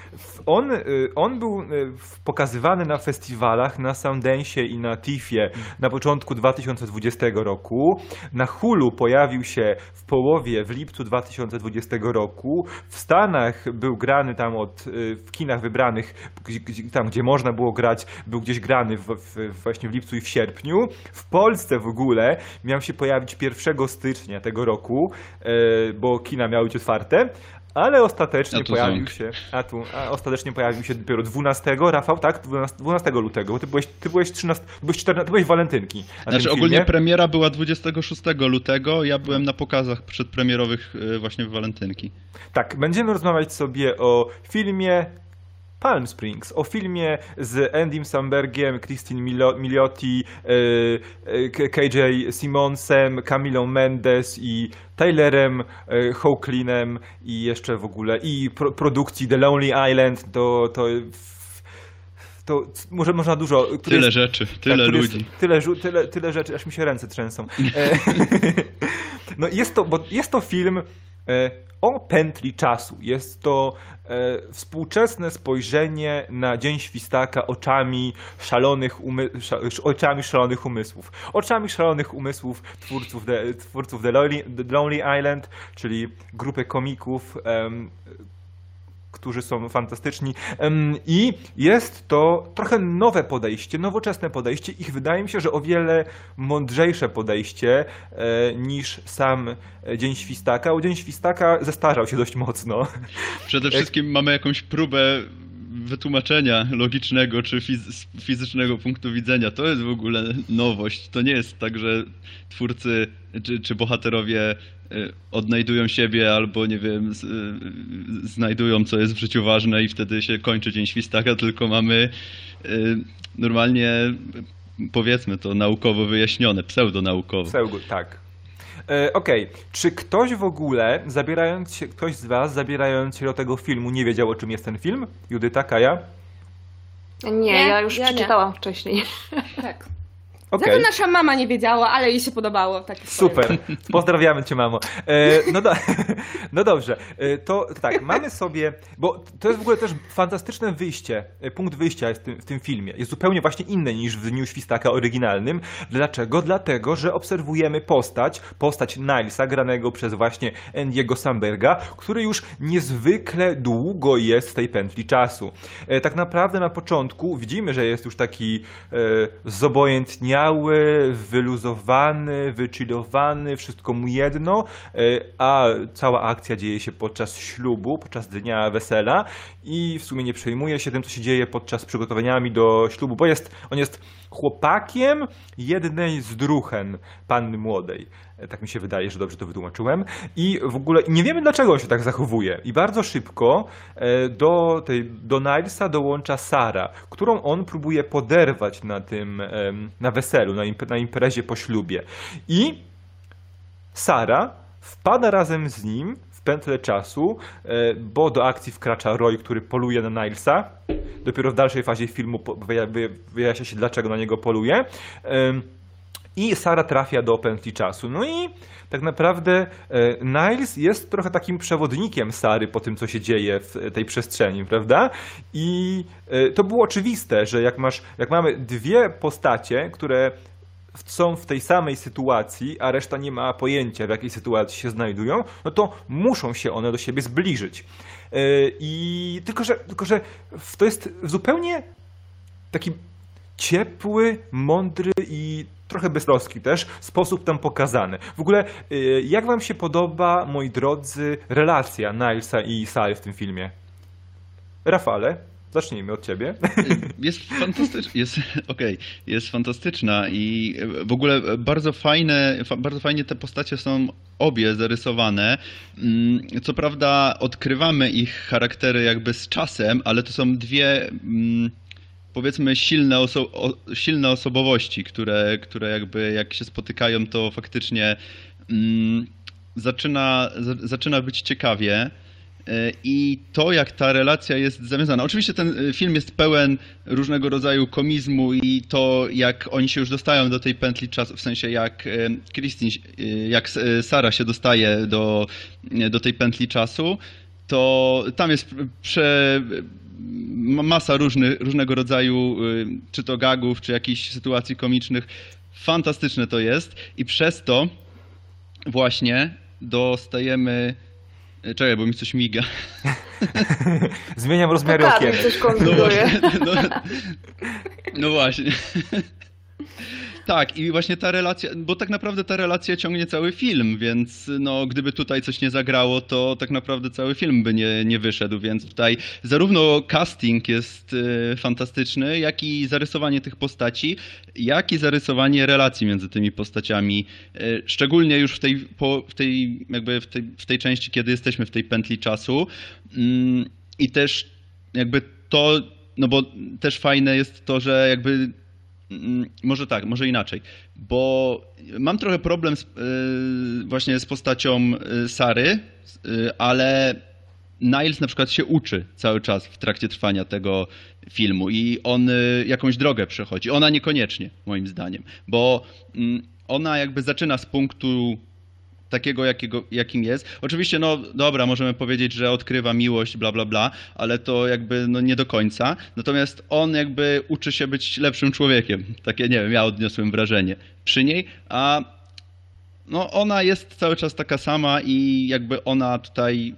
on, y, on był y, pokazywany na festiwalach, na Sundance i na TIFFie na początku 2020 roku. Na Hulu pojawił się w połowie, w lipcu 2020 roku. W Stanach był grany tam od, y, w kinach wybranych, tam gdzie można było grać, był gdzieś grany w, w, właśnie w lipcu i w sierpniu. W Polsce w ogóle miał się pojawić 1 stycznia tego roku, bo kina miały być otwarte. Ale ostatecznie pojawił się. A tu, a ostatecznie pojawił się dopiero 12, Rafał, tak? 12, 12 lutego, bo ty byłeś, ty byłeś 13, ty byłeś 14, ty byłeś walentynki. na Znaczy ogólnie premiera była 26 lutego, ja byłem na pokazach przedpremierowych y, właśnie w Walentynki. Tak, będziemy rozmawiać sobie o filmie Palm Springs, o filmie z Andym Sambergiem, Christine Milioti, e, e, KJ Simonsem, Camilą Mendes i Taylorem e, Hoechlinem i jeszcze w ogóle i pro, produkcji The Lonely Island, to, to, to może można dużo... Tyle jest- rzeczy, tak, tyle który ludzi. Jest, tyle, tyle, tyle rzeczy, aż mi się ręce trzęsą. *laughs* No jest to, bo jest to film o pętli czasu. Jest to e, współczesne spojrzenie na Dzień Świstaka oczami szalonych, oczami szalonych umysłów. Oczami szalonych umysłów twórców The, twórców The, Lonely, The Lonely Island, czyli grupy komików, którzy są fantastyczni. I jest to trochę nowe podejście, nowoczesne podejście i wydaje mi się, że o wiele mądrzejsze podejście e, niż sam Dzień Świstaka. O Dzień Świstaka zestarzał się dość mocno. Przede wszystkim mamy jakąś próbę wytłumaczenia logicznego czy fiz- fizycznego punktu widzenia. To jest w ogóle nowość. To nie jest tak, że twórcy czy, czy bohaterowie y, odnajdują siebie albo, nie wiem, y, znajdują, co jest w życiu ważne i wtedy się kończy Dzień Świstaka, tylko mamy y, normalnie, powiedzmy to, naukowo wyjaśnione, pseudonaukowo. Pseudo, tak. E, Okej, czy ktoś w ogóle, zabierając się, ktoś z was, zabierając się do tego filmu, nie wiedział o czym jest ten film? Judyta, Kaja? Nie, Nie, ja już ja nie. przeczytałam wcześniej. Tak. Okej. Za to nasza mama nie wiedziała, ale jej się podobało. Tak Super, *laughs* pozdrawiamy cię, mamo. E, no, do, *laughs* no dobrze, e, to tak, mamy sobie, bo to jest w ogóle też fantastyczne wyjście, e, punkt wyjścia jest w tym, w tym filmie. Jest zupełnie właśnie inny niż w Dniu Świstaka oryginalnym. Dlaczego? Dlatego, że obserwujemy postać, postać Nilesa, granego przez właśnie Andiego Samberga, który już niezwykle długo jest w tej pętli czasu. E, tak naprawdę na początku widzimy, że jest już taki e, zobojętniały, wyluzowany, wychillowany, wszystko mu jedno, e, a cała akcja dzieje się podczas ślubu, podczas dnia wesela i w sumie nie przejmuje się tym, co się dzieje podczas przygotowaniami do ślubu, bo jest, on jest chłopakiem jednej z druchen panny młodej. E, Tak mi się wydaje, że dobrze to wytłumaczyłem. I w ogóle nie wiemy, dlaczego on się tak zachowuje. I bardzo szybko e, do, tej, do Nilesa dołącza Sara, którą on próbuje poderwać na tym, na weselu, na, imp- na imprezie po ślubie. I Sara wpada razem z nim w pętlę czasu, e, bo do akcji wkracza Roy, który poluje na Nilesa. Dopiero w dalszej fazie filmu wyjaśnia się, dlaczego na niego poluje. I Sara trafia do pętli czasu. No i tak naprawdę e, Niles jest trochę takim przewodnikiem Sary po tym, co się dzieje w tej przestrzeni, prawda? I e, to było oczywiste, że jak, masz, jak mamy dwie postacie, które są w tej samej sytuacji, a reszta nie ma pojęcia, w jakiej sytuacji się znajdują, no to muszą się one do siebie zbliżyć. E, I tylko, że, tylko, że to jest zupełnie taki ciepły, mądry i trochę beztroski też sposób tam pokazany. W ogóle, y, jak wam się podoba, moi drodzy, relacja Nilesa i Sary w tym filmie? Rafale, zacznijmy od ciebie. Jest fantastyczna, jest, okej, jest fantastyczna i w ogóle bardzo fajne, fa- bardzo fajnie te postacie są obie zarysowane. Mm, Co prawda odkrywamy ich charaktery jakby z czasem, ale to są dwie mm, powiedzmy silne, oso- o, silne osobowości, które, które jakby jak się spotykają, to faktycznie mm, zaczyna, za- zaczyna być ciekawie. E, I to, jak ta relacja jest zawiązana. Oczywiście ten e, film jest pełen różnego rodzaju komizmu i to, jak oni się już dostają do tej pętli czasu, w sensie jak e, Christine, jak Sara się dostaje do, do tej pętli czasu, to tam jest prze, masa różnych, różnego rodzaju, y, czy to gagów, czy jakichś sytuacji komicznych. Fantastyczne to jest i przez to właśnie dostajemy. y, Czekaj, bo mi coś miga. *laughs* Zmieniam rozmiary coś No właśnie. No, no właśnie. *laughs* *laughs* Tak, i właśnie ta relacja, bo tak naprawdę ta relacja ciągnie cały film, więc no, gdyby tutaj coś nie zagrało, to tak naprawdę cały film by nie, nie wyszedł, więc tutaj zarówno casting jest e, fantastyczny, jak i zarysowanie tych postaci, jak i zarysowanie relacji między tymi postaciami, e, szczególnie już w tej, po, w tej, jakby w tej, w tej części, kiedy jesteśmy w tej pętli czasu. Mm, i też jakby to, no bo też fajne jest to, że jakby Może tak, może inaczej, bo mam trochę problem z, y, właśnie z postacią y, Sary, y, ale Niles na przykład się uczy cały czas w trakcie trwania tego filmu i on jakąś drogę przechodzi. Ona niekoniecznie, moim zdaniem, bo mm, ona jakby zaczyna z punktu takiego, jakiego, jakim jest. Oczywiście, no dobra, możemy powiedzieć, że odkrywa miłość, bla, bla, bla, ale to jakby no, nie do końca. Natomiast on jakby uczy się być lepszym człowiekiem. Takie, nie wiem, ja odniosłem wrażenie przy niej, a no ona jest cały czas taka sama i jakby ona tutaj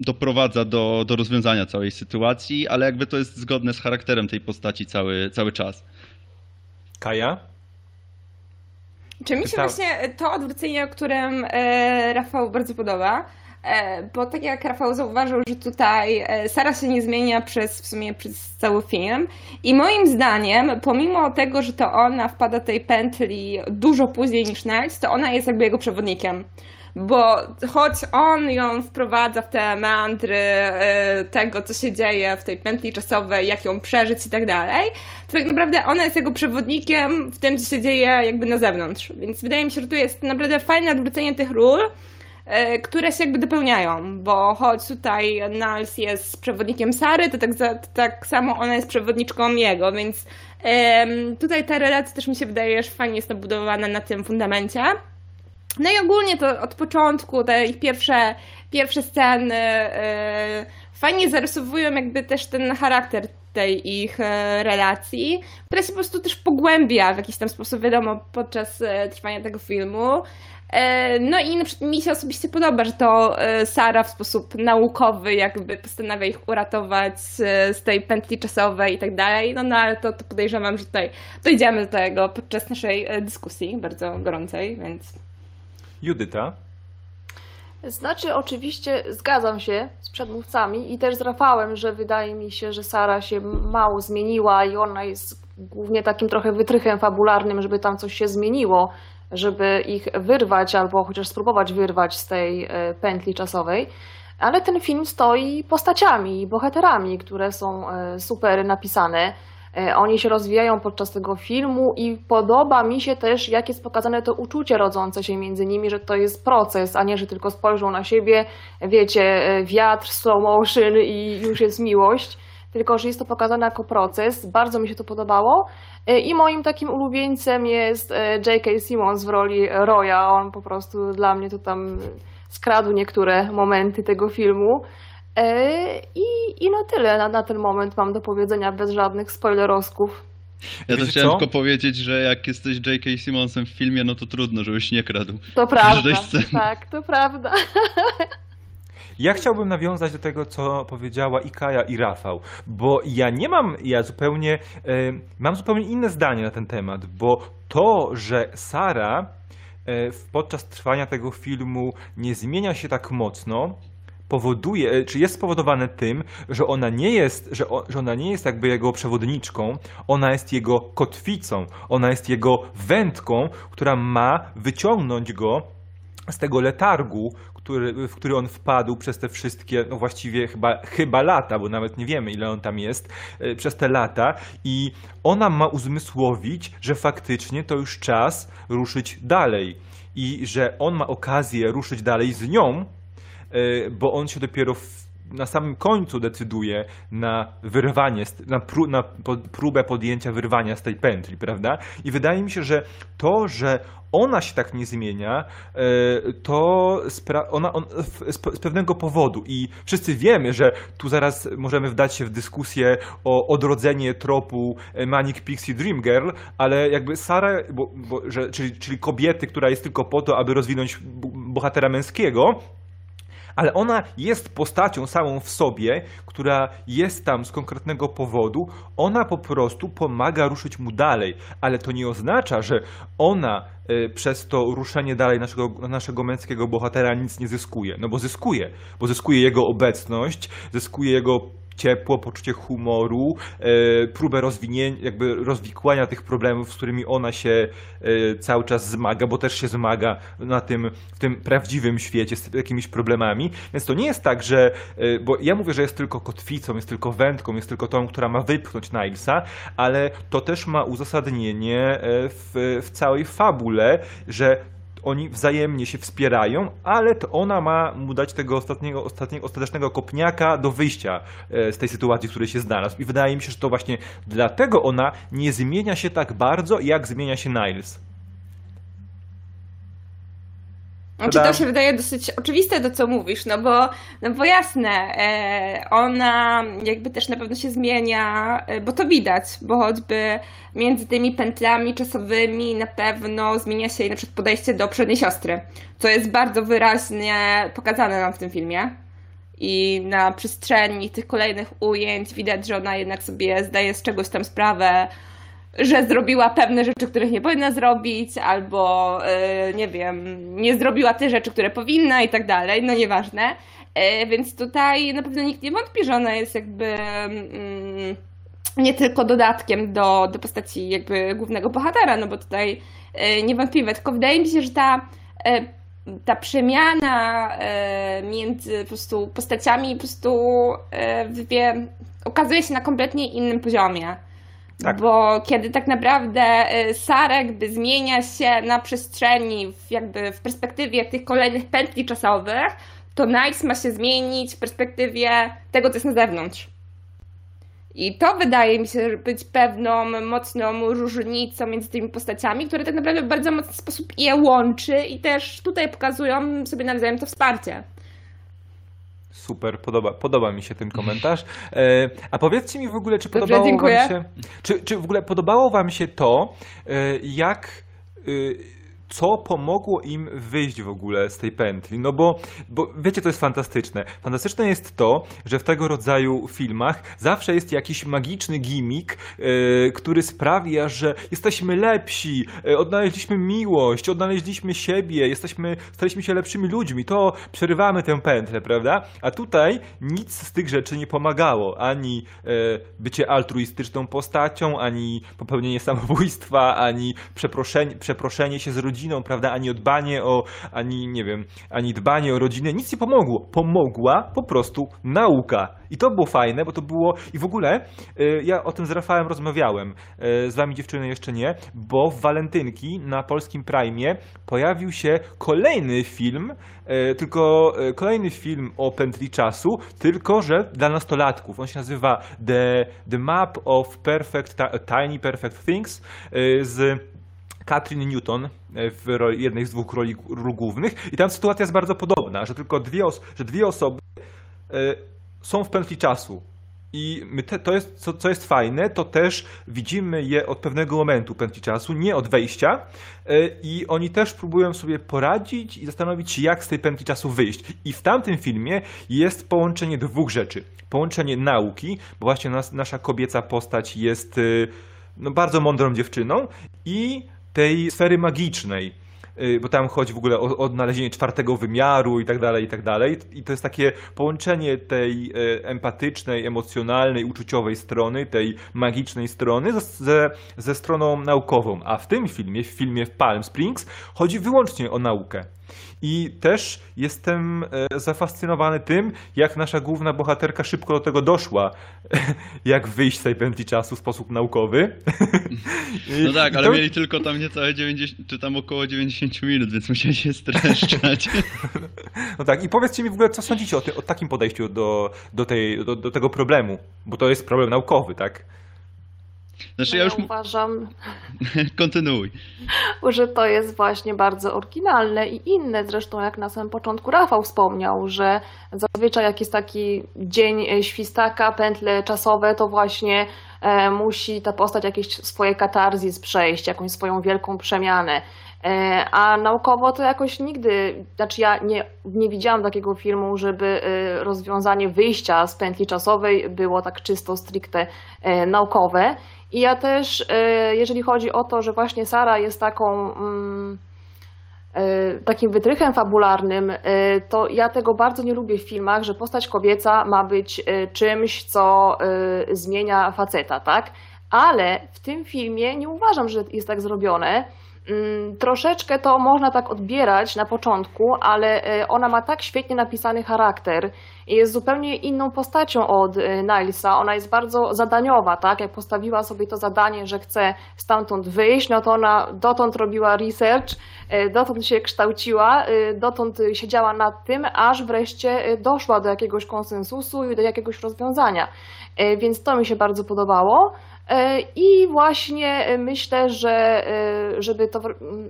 doprowadza do, do rozwiązania całej sytuacji, ale jakby to jest zgodne z charakterem tej postaci cały, cały czas. Kaja? Czy mi się Pytałem. właśnie to odwrócenie, o którym e, Rafał bardzo podoba, e, bo tak jak Rafał zauważył, że tutaj e, Sara się nie zmienia przez w sumie przez cały film i moim zdaniem, pomimo tego, że to ona wpada tej pętli dużo później niż Niles, to ona jest jakby jego przewodnikiem. Bo choć on ją wprowadza w te meandry e, tego, co się dzieje w tej pętli czasowej, jak ją przeżyć i tak dalej, to tak naprawdę ona jest jego przewodnikiem w tym, co się dzieje jakby na zewnątrz. Więc wydaje mi się, że tu jest naprawdę fajne odwrócenie tych ról, e, które się jakby dopełniają, bo choć tutaj Niles jest przewodnikiem Sary, to tak, za, to tak samo ona jest przewodniczką jego, więc tutaj ta relacja też mi się wydaje, że fajnie jest nabudowana na tym fundamencie. No i ogólnie to od początku te ich pierwsze, pierwsze sceny e, fajnie zarysowują jakby też ten charakter tej ich e, relacji, która się po prostu też pogłębia w jakiś tam sposób, wiadomo, podczas e, trwania tego filmu. No i na przykład mi się osobiście podoba, że to Sara w sposób naukowy jakby postanawia ich uratować z tej pętli czasowej i tak dalej, no, no ale to, to podejrzewam, że tutaj dojdziemy do tego podczas naszej dyskusji bardzo gorącej, więc... Judyta? Znaczy, oczywiście zgadzam się z przedmówcami i też z Rafałem, że wydaje mi się, że Sara się mało zmieniła i ona jest głównie takim trochę wytrychem fabularnym, żeby tam coś się zmieniło, żeby ich wyrwać albo chociaż spróbować wyrwać z tej e, pętli czasowej. Ale ten film stoi postaciami i bohaterami, które są e, super napisane. E, Oni się rozwijają podczas tego filmu i podoba mi się też, jak jest pokazane to uczucie rodzące się między nimi, że to jest proces, a nie, że tylko spojrzą na siebie, wiecie, e, wiatr, slow motion i już jest miłość. Tylko, że jest to pokazane jako proces. Bardzo mi się to podobało. E, I moim takim ulubieńcem jest J.K. Simmons w roli Roya. On po prostu dla mnie to tam skradł niektóre momenty tego filmu. E, I, i na tyle na, na ten moment mam do powiedzenia bez żadnych spoilerowsków. Ja Wiecie też chciałem co? tylko powiedzieć, że jak jesteś J.K. Simmonsem w filmie, no to trudno, żebyś nie kradł. To *laughs* prawda. Tak, to prawda. Ja chciałbym nawiązać do tego, co powiedziała i Kaja, i Rafał, bo ja nie mam, ja zupełnie, mam zupełnie inne zdanie na ten temat, bo to, że Sara e, w- podczas trwania tego filmu nie zmienia się tak mocno, powoduje, e, czy jest spowodowane tym, że ona nie jest, że, o, że ona nie jest jakby jego przewodniczką, ona jest jego kotwicą, ona jest jego wędką, która ma wyciągnąć go z tego letargu, który, w który on wpadł przez te wszystkie, no właściwie chyba, chyba lata, bo nawet nie wiemy ile on tam jest, e, przez te lata. I ona ma uzmysłowić, że faktycznie to już czas ruszyć dalej. I że on ma okazję ruszyć dalej z nią, bo on się dopiero w, na samym końcu decyduje na wyrwanie, na, pró, na próbę podjęcia wyrwania z tej pętli, prawda? I wydaje mi się, że to, że ona się tak nie zmienia, e, to ona, on, z, pe- z pewnego powodu i wszyscy wiemy, że tu zaraz możemy wdać się w dyskusję o odrodzenie tropu e, Manic Pixie Dream Girl, ale jakby Sara, bo, bo, że, czyli, czyli kobiety, która jest tylko po to, aby rozwinąć bohatera męskiego, ale ona jest postacią samą w sobie, która jest tam z konkretnego powodu. Ona po prostu pomaga ruszyć mu dalej, ale to nie oznacza, że ona e, przez to ruszenie dalej naszego, naszego męskiego bohatera nic nie zyskuje. No bo zyskuje, bo zyskuje jego obecność, zyskuje jego ciepło, poczucie humoru, e, próbę rozwinięcia, jakby rozwikłania tych problemów, z którymi ona się e, cały czas zmaga, bo też się zmaga na tym, w tym prawdziwym świecie z jakimiś problemami. Więc to nie jest tak, że, e, bo ja mówię, że jest tylko kotwicą, jest tylko wędką, jest tylko tą, która ma wypchnąć Nilesa, ale to też ma uzasadnienie w, w całej fabule, że oni wzajemnie się wspierają, ale to ona ma mu dać tego ostatniego, ostatniego, ostatecznego kopniaka do wyjścia e, z tej sytuacji, w której się znalazł. I wydaje mi się, że to właśnie dlatego ona nie zmienia się tak bardzo, jak zmienia się Niles. Tada. to się wydaje dosyć oczywiste to, co mówisz, no bo, no bo jasne, e, ona jakby też na pewno się zmienia, e, bo to widać, bo choćby między tymi pętlami czasowymi na pewno zmienia się jej na przykład podejście do przedniej siostry, co jest bardzo wyraźnie pokazane nam w tym filmie. I na przestrzeni tych kolejnych ujęć widać, że ona jednak sobie zdaje z czegoś tam sprawę, że zrobiła pewne rzeczy, których nie powinna zrobić, albo e, nie wiem, nie zrobiła te rzeczy, które powinna i tak dalej, no nieważne. E, Więc tutaj na pewno nikt nie wątpi, że ona jest jakby mm, nie tylko dodatkiem do, do postaci jakby głównego bohatera, no bo tutaj e, niewątpliwe, tylko wydaje mi się, że ta, ta przemiana między po prostu postaciami po prostu wie, okazuje się na kompletnie innym poziomie. Tak. Bo kiedy tak naprawdę y, Sara jakby zmienia się na przestrzeni, w, jakby w perspektywie tych kolejnych pętli czasowych, to Niles ma się zmienić w perspektywie tego, co jest na zewnątrz. I to wydaje mi się być pewną mocną różnicą między tymi postaciami, które tak naprawdę w bardzo mocny sposób je łączy i też tutaj pokazują sobie nawzajem to wsparcie. Super, podoba, podoba mi się ten komentarz. *laughs* E, a powiedzcie mi w ogóle, czy podobało dziękuję. wam się. Czy, czy w ogóle podobało wam się to, e, jak. e, co pomogło im wyjść w ogóle z tej pętli? No bo, bo wiecie, to jest fantastyczne. Fantastyczne jest to, że w tego rodzaju filmach zawsze jest jakiś magiczny gimmick, e, który sprawia, że jesteśmy lepsi, e, odnaleźliśmy miłość, odnaleźliśmy siebie, jesteśmy, staliśmy się lepszymi ludźmi. To przerywamy tę pętlę, prawda? A tutaj nic z tych rzeczy nie pomagało. Ani e, bycie altruistyczną postacią, ani popełnienie samobójstwa, ani przeproszenie, przeproszenie się z rodziną, prawda? Ani dbanie o, ani nie wiem, ani dbanie o rodzinę. Nic nie pomogło. Pomogła po prostu nauka. I to było fajne, bo to było i w ogóle e, ja o tym z Rafałem rozmawiałem, e, z wami dziewczyny jeszcze nie, bo w Walentynki na polskim Prime pojawił się kolejny film, e, tylko e, kolejny film o pętli czasu, tylko że dla nastolatków. On się nazywa The, The Map of Perfect Ti- Tiny Perfect Things e, z Katrin Newton w roli, jednej z dwóch roli, ról głównych i tam sytuacja jest bardzo podobna, że tylko dwie, że dwie osoby e, są w pętli czasu. I te, to jest, co, co jest fajne, to też widzimy je od pewnego momentu pętli czasu, nie od wejścia. e, I oni też próbują sobie poradzić i zastanowić się, jak z tej pętli czasu wyjść. I w tamtym filmie jest połączenie dwóch rzeczy. Połączenie nauki, bo właśnie nas, nasza kobieca postać jest no, bardzo mądrą dziewczyną i tej sfery magicznej. y, Bo tam chodzi w ogóle o odnalezienie czwartego wymiaru i tak dalej, i tak dalej. I to jest takie połączenie tej e, empatycznej, emocjonalnej, uczuciowej strony, tej magicznej strony ze, ze stroną naukową. A w tym filmie, w filmie w Palm Springs, chodzi wyłącznie o naukę. I też jestem e, zafascynowany tym, jak nasza główna bohaterka szybko do tego doszła, *laughs* jak wyjść z tej pętli czasu w sposób naukowy. *laughs* No tak, i ale to- mieli tylko tam niecałe 90, czy tam około 90 minut, więc musieli się streszczać. *laughs* No tak, i powiedzcie mi w ogóle, co sądzicie o, ty, o takim podejściu do, do, tej, do, do tego problemu, bo to jest problem naukowy, tak? Znaczy No ja ja już... uważam, *laughs* Kontynuuj. że to jest właśnie bardzo oryginalne i inne. Zresztą, jak na samym początku Rafał wspomniał, że zazwyczaj jak jest taki dzień e, świstaka, pętle czasowe, to właśnie e, musi ta postać jakieś swoje katarzis przejść, jakąś swoją wielką przemianę. E, A naukowo to jakoś nigdy, znaczy ja nie, nie widziałam takiego filmu, żeby e, rozwiązanie wyjścia z pętli czasowej było tak czysto, stricte e, naukowe. I ja też, e, jeżeli chodzi o to, że właśnie Sara jest taką mm, e, takim wytrychem fabularnym, e, to ja tego bardzo nie lubię w filmach, że postać kobieca ma być czymś, co zmienia faceta, tak? Ale w tym filmie nie uważam, że jest tak zrobione. Mm, Troszeczkę to można tak odbierać na początku, ale e, ona ma tak świetnie napisany charakter i jest zupełnie inną postacią od e, Nilesa. Ona jest bardzo zadaniowa, tak? Jak postawiła sobie to zadanie, że chce stamtąd wyjść, no to ona dotąd robiła research, e, dotąd się kształciła, dotąd siedziała nad tym, aż wreszcie doszła do jakiegoś konsensusu i do jakiegoś rozwiązania. Więc to mi się bardzo podobało. E, I właśnie e, myślę, że e, żeby, to,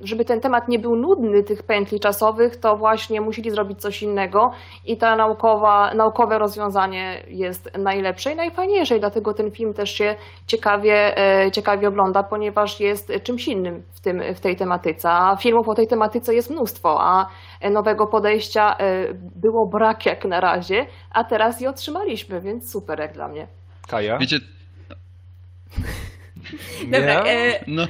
żeby ten temat nie był nudny tych pętli czasowych, to właśnie musieli zrobić coś innego i ta naukowa, naukowe rozwiązanie jest najlepsze i najfajniejsze i dlatego ten film też się ciekawie, ciekawie ogląda, ponieważ jest czymś innym w, tym, w tej tematyce. A filmów o tej tematyce jest mnóstwo, a nowego podejścia było brak jak na razie, a teraz je otrzymaliśmy, więc super jak dla mnie. Kaja? Wiecie, *laughs* Dobra, e, no,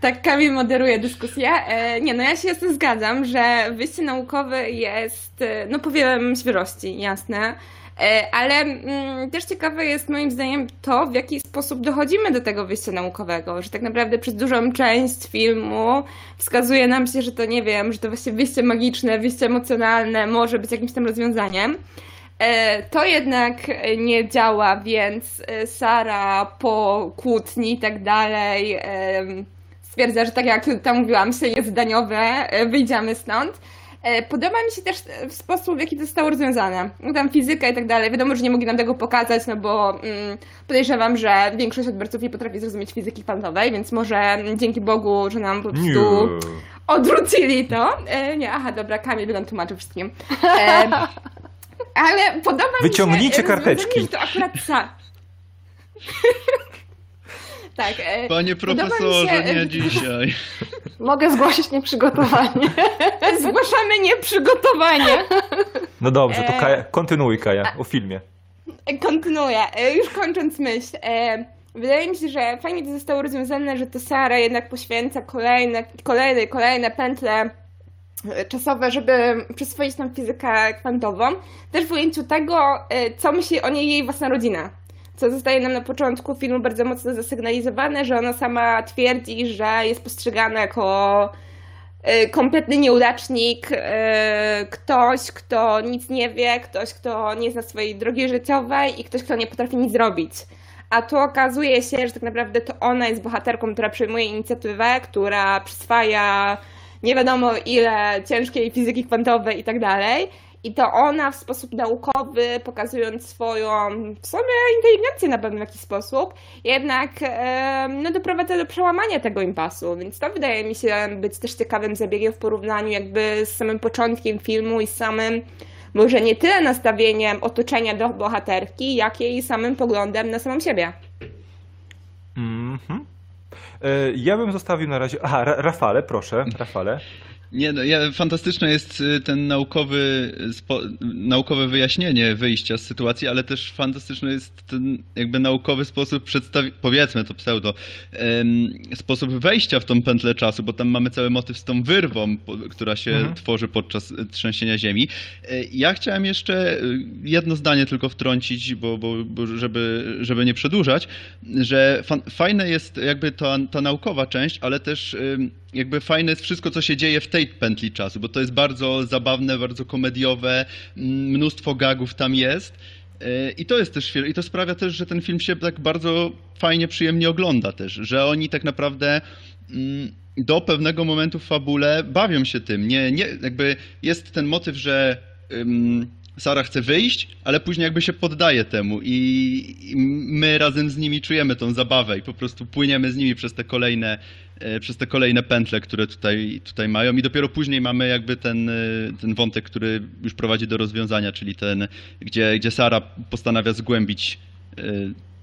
Tak, Kamil moderuje dyskusję. E, Nie, no ja się z tym zgadzam, że wyjście naukowe jest, e, no powielem świeżości, jasne. E, Ale mm, też ciekawe jest moim zdaniem to, w jaki sposób dochodzimy do tego wyjścia naukowego, że tak naprawdę przez dużą część filmu wskazuje nam się, że to nie wiem, że to właśnie wyjście magiczne, wyjście emocjonalne może być jakimś tam rozwiązaniem. E, To jednak e, nie działa, więc e, Sara po kłótni i tak dalej em, stwierdza, że tak jak tam mówiłam, myślenie zdaniowe, e, wyjdziemy stąd. E, Podoba mi się też e, sposób, w jaki to zostało rozwiązane. No Tam fizyka i tak dalej. Wiadomo, że nie mogli nam tego pokazać, no bo mm, podejrzewam, że większość odbiorców nie potrafi zrozumieć fizyki kwantowej, więc może mm, dzięki Bogu, że nam po prostu odwrócili to. E, nie, aha, dobra, Kamil by nam tłumaczył wszystkim. E, ale podoba mi się... Wyciągnijcie e, rozwiązanie, karteczki. że to akurat sa... *laughs* tak. E, Panie mi profesorze, się- nie dzisiaj. *laughs* Mogę zgłosić nieprzygotowanie. *laughs* Zgłaszamy nieprzygotowanie. No dobrze, to E, Kaja, kontynuuj Kaja o filmie. Kontynuuję. E, Już kończąc myśl. Wydaje mi się, że fajnie to zostało rozwiązane, że to Sara jednak poświęca kolejne, kolejne, kolejne pętle czasowe, żeby przyswoić nam fizykę kwantową. Też w ujęciu tego, e, co myśli o niej jej własna rodzina. Co zostaje nam na początku filmu bardzo mocno zasygnalizowane, że ona sama twierdzi, że jest postrzegana jako e, kompletny nieudacznik, e, ktoś, kto nic nie wie, ktoś, kto nie zna swojej drogi życiowej i ktoś, kto nie potrafi nic zrobić. A tu okazuje się, że tak naprawdę to ona jest bohaterką, która przejmuje inicjatywę, która przyswaja nie wiadomo ile ciężkiej fizyki kwantowej i tak dalej. I to ona w sposób naukowy, pokazując swoją w sumie inteligencję na pewno w jakiś sposób, jednak no, doprowadza do przełamania tego impasu. Więc to wydaje mi się być też ciekawym zabiegiem w porównaniu jakby z samym początkiem filmu i z samym może nie tyle nastawieniem otoczenia do bohaterki, jak jej samym poglądem na samą siebie. Mhm. E, Ja bym zostawił na razie. Aha, Ra- Rafale, proszę, Rafale. Nie, no, ja, fantastyczne jest y, ten naukowy, spo, naukowe wyjaśnienie wyjścia z sytuacji, ale też fantastyczny jest ten jakby naukowy sposób przedstawienia, powiedzmy to pseudo, sposób wejścia w tą pętlę czasu, bo tam mamy cały motyw z tą wyrwą, po, która się Mhm. tworzy podczas y, trzęsienia ziemi. Ja chciałem jeszcze y, jedno zdanie tylko wtrącić, bo, bo, bo żeby, żeby nie przedłużać, że fan, fajne jest jakby ta, ta naukowa część, ale też jakby fajne jest wszystko, co się dzieje w tej pętli czasu, bo to jest bardzo zabawne, bardzo komediowe, mm, mnóstwo gagów tam jest. E, I to jest też. I to sprawia też, że ten film się tak bardzo fajnie, przyjemnie ogląda też, że oni tak naprawdę mm, do pewnego momentu w fabule bawią się tym. Nie, nie, jakby jest ten motyw, że Sara chce wyjść, ale później jakby się poddaje temu i, my razem z nimi czujemy tą zabawę i po prostu płyniemy z nimi przez te kolejne, przez te kolejne pętle, które tutaj, tutaj mają. I dopiero później mamy jakby ten, e, ten wątek, który już prowadzi do rozwiązania, czyli ten, gdzie, gdzie Sara postanawia zgłębić e,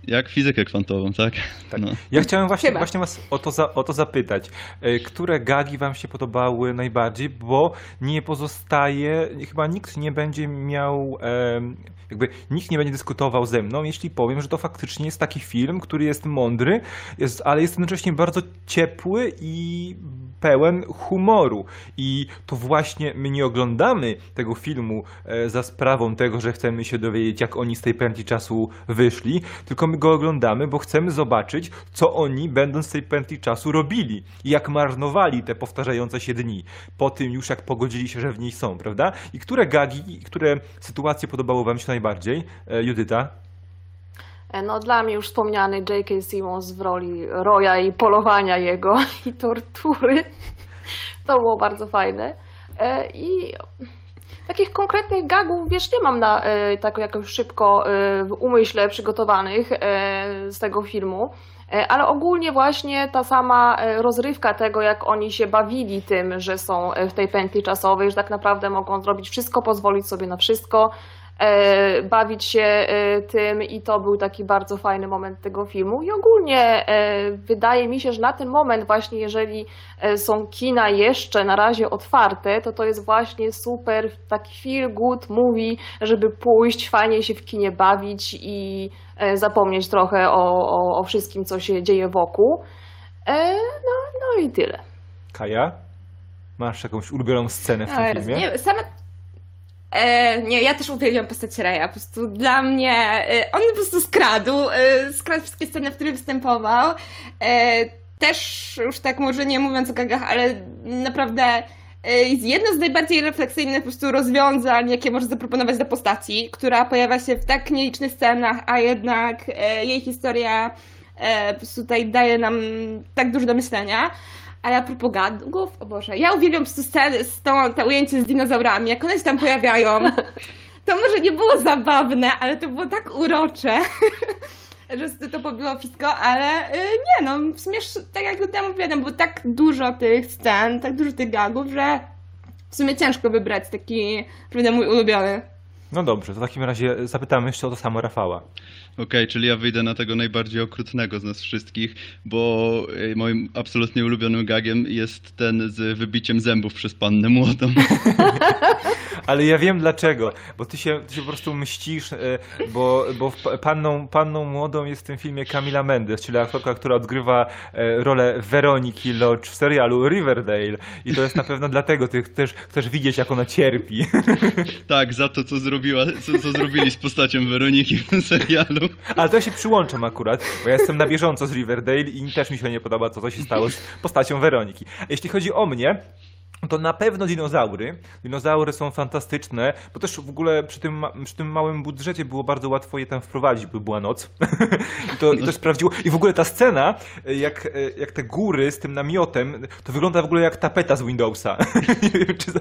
jak fizykę kwantową, tak? Tak. No. Ja chciałem właśnie, Chyba. właśnie was o to, za, o to zapytać. E, Które gagi wam się podobały najbardziej? Bo nie pozostaje, chyba nikt nie będzie miał, jakby nikt nie będzie dyskutował ze mną, jeśli powiem, że to faktycznie jest taki film, który jest mądry, jest, ale jest jednocześnie bardzo ciepły i pełen humoru. I to właśnie my nie oglądamy tego filmu e, za sprawą tego, że chcemy się dowiedzieć, jak oni z tej pętli czasu wyszli, tylko my go oglądamy, bo chcemy zobaczyć, co oni, będąc w tej pętli czasu, robili i jak marnowali te powtarzające się dni, po tym już jak pogodzili się, że w niej są, prawda? I które gagi, które sytuacje podobały wam się najbardziej? E, Judyta? E, No dla mnie już wspomniany J.K. Simmons w roli Roya i polowania jego *laughs* i tortury. To było bardzo fajne. E, I takich konkretnych gagów, wiesz, nie mam na e, tak jakoś szybko e, w umyśle przygotowanych e, z tego filmu. E, Ale ogólnie właśnie ta sama e, rozrywka tego, jak oni się bawili tym, że są e, w tej pętli czasowej, że tak naprawdę mogą zrobić wszystko, pozwolić sobie na wszystko, bawić się e, tym i to był taki bardzo fajny moment tego filmu. I ogólnie e, wydaje mi się, że na ten moment właśnie, jeżeli e, są kina jeszcze na razie otwarte, to to jest właśnie super taki feel good movie, żeby pójść, fajnie się w kinie bawić i e, zapomnieć trochę o, o, o wszystkim, co się dzieje wokół. E, no, no i tyle. Kaja? Masz jakąś ulubioną scenę w tym filmie? Nie, sama... E, nie, ja też uwielbiam postać Reja. Po prostu dla mnie e, on po prostu skradł, e, skradł wszystkie sceny, w których występował. E, też już tak może nie mówiąc o gagach, ale naprawdę e, jest jedno z najbardziej refleksyjnych po prostu rozwiązań, jakie może zaproponować dla postaci, która pojawia się w tak nielicznych scenach, a jednak e, jej historia po prostu tutaj daje nam tak dużo do myślenia. Ale a propos gadów, o Boże, ja uwielbiam po sceny, z tą, te ujęcie z dinozaurami, jak one się tam pojawiają. *laughs* To może nie było zabawne, ale to było tak urocze, *laughs* że to pobiło wszystko, ale y, nie no, w sumie tak jak temu opowiadam, było tak dużo tych scen, tak dużo tych gagów, że w sumie ciężko wybrać taki, prawda, mój ulubiony. No dobrze, to w takim razie zapytamy jeszcze o to samo Rafała. Okej, czyli ja wyjdę na tego najbardziej okrutnego z nas wszystkich, bo e, moim absolutnie ulubionym gagiem jest ten z wybiciem zębów przez pannę młodą. *laughs* Ale ja wiem dlaczego, bo ty się, ty się po prostu mścisz, e, bo, bo panną, panną młodą jest w tym filmie Camila Mendes, czyli aktorka, która odgrywa e, rolę Weroniki Lodge w serialu Riverdale i to jest na pewno dlatego, ty chcesz, chcesz widzieć jak ona cierpi. Tak, za to, co zrobiła, co, co zrobili z postacią Weroniki w tym serialu. Ale to ja się przyłączam akurat, bo ja jestem na bieżąco z Riverdale i też mi się nie podoba to, co się stało z postacią Weroniki. Jeśli chodzi o mnie, to na pewno dinozaury. Dinozaury są fantastyczne, bo też w ogóle przy tym, przy tym małym budżecie było bardzo łatwo je tam wprowadzić, bo była noc. *laughs* I, to, I to sprawdziło. I w ogóle ta scena, jak, jak te góry z tym namiotem, to wygląda w ogóle jak tapeta z Windowsa. *laughs* Nie wiem, czy,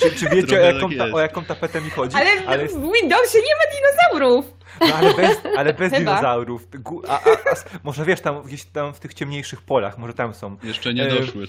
czy, czy wiecie, o jaką, tak ta, o jaką tapetę mi chodzi? Ale, jest- w Windowsie nie ma dinozaurów! No, ale bez, ale bez dinozaurów. A, a, a, może wiesz, tam gdzieś tam w tych ciemniejszych polach, może tam są. Jeszcze nie E, doszły.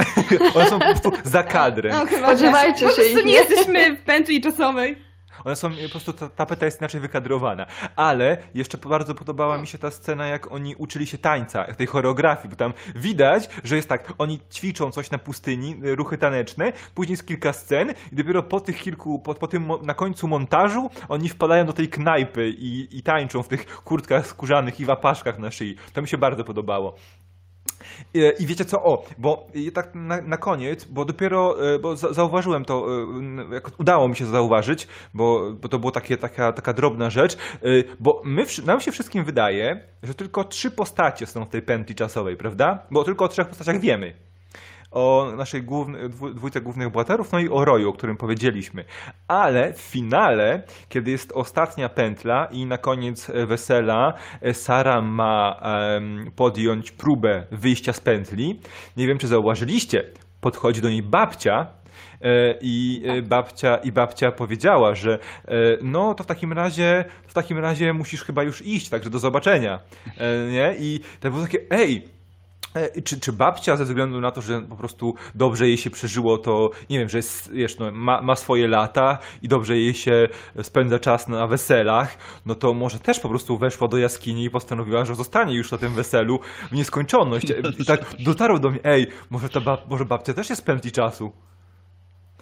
*laughs* One są po prostu za kadrem. No, chyba Spodziewajcie tak. Po się prostu nie? jesteśmy w pętli czasowej. One są, po prostu ta tapeta jest inaczej wykadrowana. Ale jeszcze bardzo podobała mi się ta scena, jak oni uczyli się tańca, tej choreografii, bo tam widać, że jest tak, oni ćwiczą coś na pustyni, ruchy taneczne, później jest kilka scen i dopiero po tych kilku, po, po tym na końcu montażu oni wpadają do tej knajpy i, i tańczą w tych kurtkach skórzanych i wapaszkach na szyi. To mi się bardzo podobało. I, wiecie co, o, bo tak na, na koniec, bo dopiero, e, bo za, zauważyłem to, e, jak udało mi się zauważyć, bo, bo to była taka, taka drobna rzecz, e, bo my, nam się wszystkim wydaje, że tylko trzy postacie są w tej pętli czasowej, prawda? Bo tylko o trzech postaciach wiemy. O naszej główny, dwójce głównych bohaterów, no i o Roju, o którym powiedzieliśmy. Ale w finale, kiedy jest ostatnia pętla i na koniec wesela Sara ma em, podjąć próbę wyjścia z pętli, nie wiem czy zauważyliście, podchodzi do niej babcia e, i e, babcia, i babcia powiedziała, że e, no to w takim razie w takim razie musisz chyba już iść, także do zobaczenia. Nie? I to było takie, ej, Czy, czy babcia ze względu na to, że po prostu dobrze jej się przeżyło, to nie wiem, że jest, wiesz, no, ma, ma swoje lata i dobrze jej się spędza czas na weselach, no to może też po prostu weszła do jaskini i postanowiła, że zostanie już na tym weselu w nieskończoność. I tak dotarło do mnie, ej, może ta może babcia też jest z pętli czasu.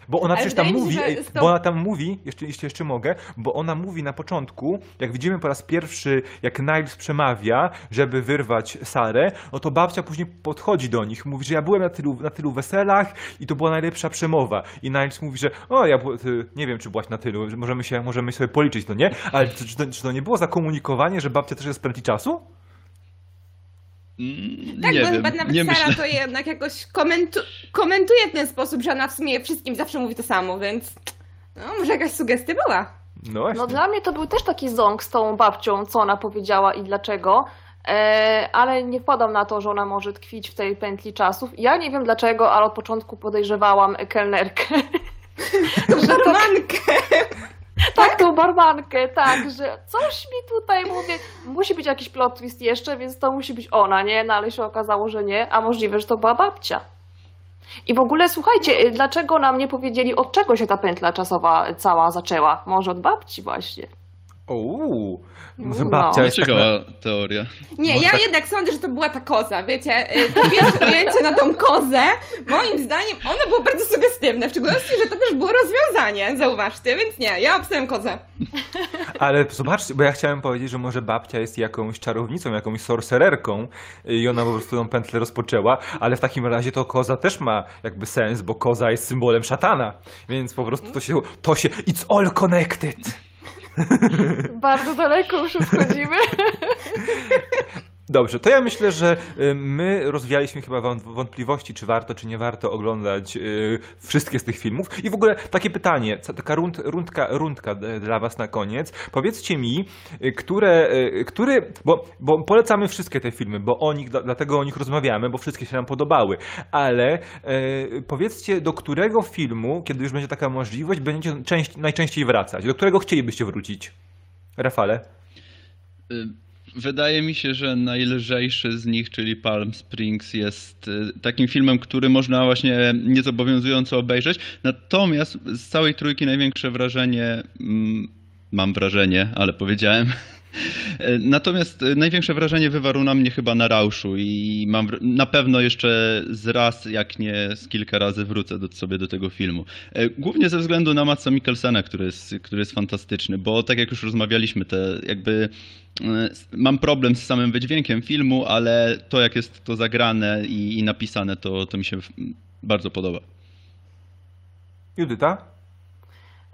Bo ona Ale przecież tam mówi, się, ej, bo ona tam mówi, jeszcze, jeszcze, jeszcze mogę, bo ona mówi na początku, jak widzimy po raz pierwszy, jak Niles przemawia, żeby wyrwać Sarę, no to babcia później podchodzi do nich, mówi, że ja byłem na tylu, na tylu weselach i to była najlepsza przemowa. I Niles mówi, że o, ja ty, nie wiem, czy byłaś na tylu, że możemy się, możemy sobie policzyć, no nie? Ale czy, czy, to, czy to nie było zakomunikowanie, że babcia też jest pętli czasu? Mm, Tak, nie bo wiem, chyba nawet nie Sara myślę. to jednak jakoś komentu komentuje w ten sposób, że ona w sumie wszystkim zawsze mówi to samo, więc no, może jakaś sugestia była. No właśnie. No dla mnie to był też taki ząg z tą babcią, co ona powiedziała i dlaczego. E, ale nie wpadam na to, że ona może tkwić w tej pętli czasów. Ja nie wiem dlaczego, ale od początku podejrzewałam kelnerkę. *laughs* Romankę! Tak, tą barmankę, tak, że coś mi tutaj mówię. Musi być jakiś plot twist jeszcze, więc to musi być ona, nie? No ale się okazało, że nie, a możliwe, że to była babcia. I w ogóle słuchajcie, y, dlaczego nam nie powiedzieli, od czego się ta pętla czasowa cała zaczęła? Może od babci właśnie. Uuu, może No. babcia jest tak na... Ciekawa teoria. Nie, Może ja tak- jednak sądzę, że to była ta koza, wiecie, y, to pierwsze *laughs* ujęcie na tą kozę, moim zdaniem ono było bardzo sugestywne, w szczególności, że to też było rozwiązanie, zauważcie, więc nie, ja obstawiam kozę. *laughs* Ale zobaczcie, bo ja chciałem powiedzieć, że może babcia jest jakąś czarownicą, jakąś sorcererką i ona po prostu tą pętlę rozpoczęła, ale w takim razie to koza też ma jakby sens, bo koza jest symbolem szatana, więc po prostu to się, to się, it's all connected. Bardzo daleko już wchodzimy. *laughs* Dobrze, to ja myślę, że y, my rozwialiśmy chyba wąt- wątpliwości, czy warto, czy nie warto oglądać y, wszystkie z tych filmów. I w ogóle takie pytanie, taka rund, rundka, rundka d- dla was na koniec. Powiedzcie mi, y, które, y, który, bo, bo polecamy wszystkie te filmy, bo o nich, dla- dlatego o nich rozmawiamy, bo wszystkie się nam podobały. Ale y, powiedzcie, do którego filmu, kiedy już będzie taka możliwość, będziecie część, najczęściej wracać? Do którego chcielibyście wrócić? Rafale? Y, Wydaje mi się, że najlżejszy z nich, czyli Palm Springs, jest y, takim filmem, który można właśnie niezobowiązująco obejrzeć. Natomiast z całej trójki największe wrażenie, mm, mam wrażenie, ale powiedziałem. *laughs* Natomiast y, największe wrażenie wywarł na mnie chyba na Rauszu i mam na pewno jeszcze z raz, jak nie z kilka razy wrócę do, sobie do tego filmu. Y, Głównie ze względu na Matsa Mikkelsena, który jest, który jest fantastyczny, bo tak jak już rozmawialiśmy, te jakby mam problem z samym wydźwiękiem filmu, ale to jak jest to zagrane i, i napisane, to, to mi się bardzo podoba. Judyta?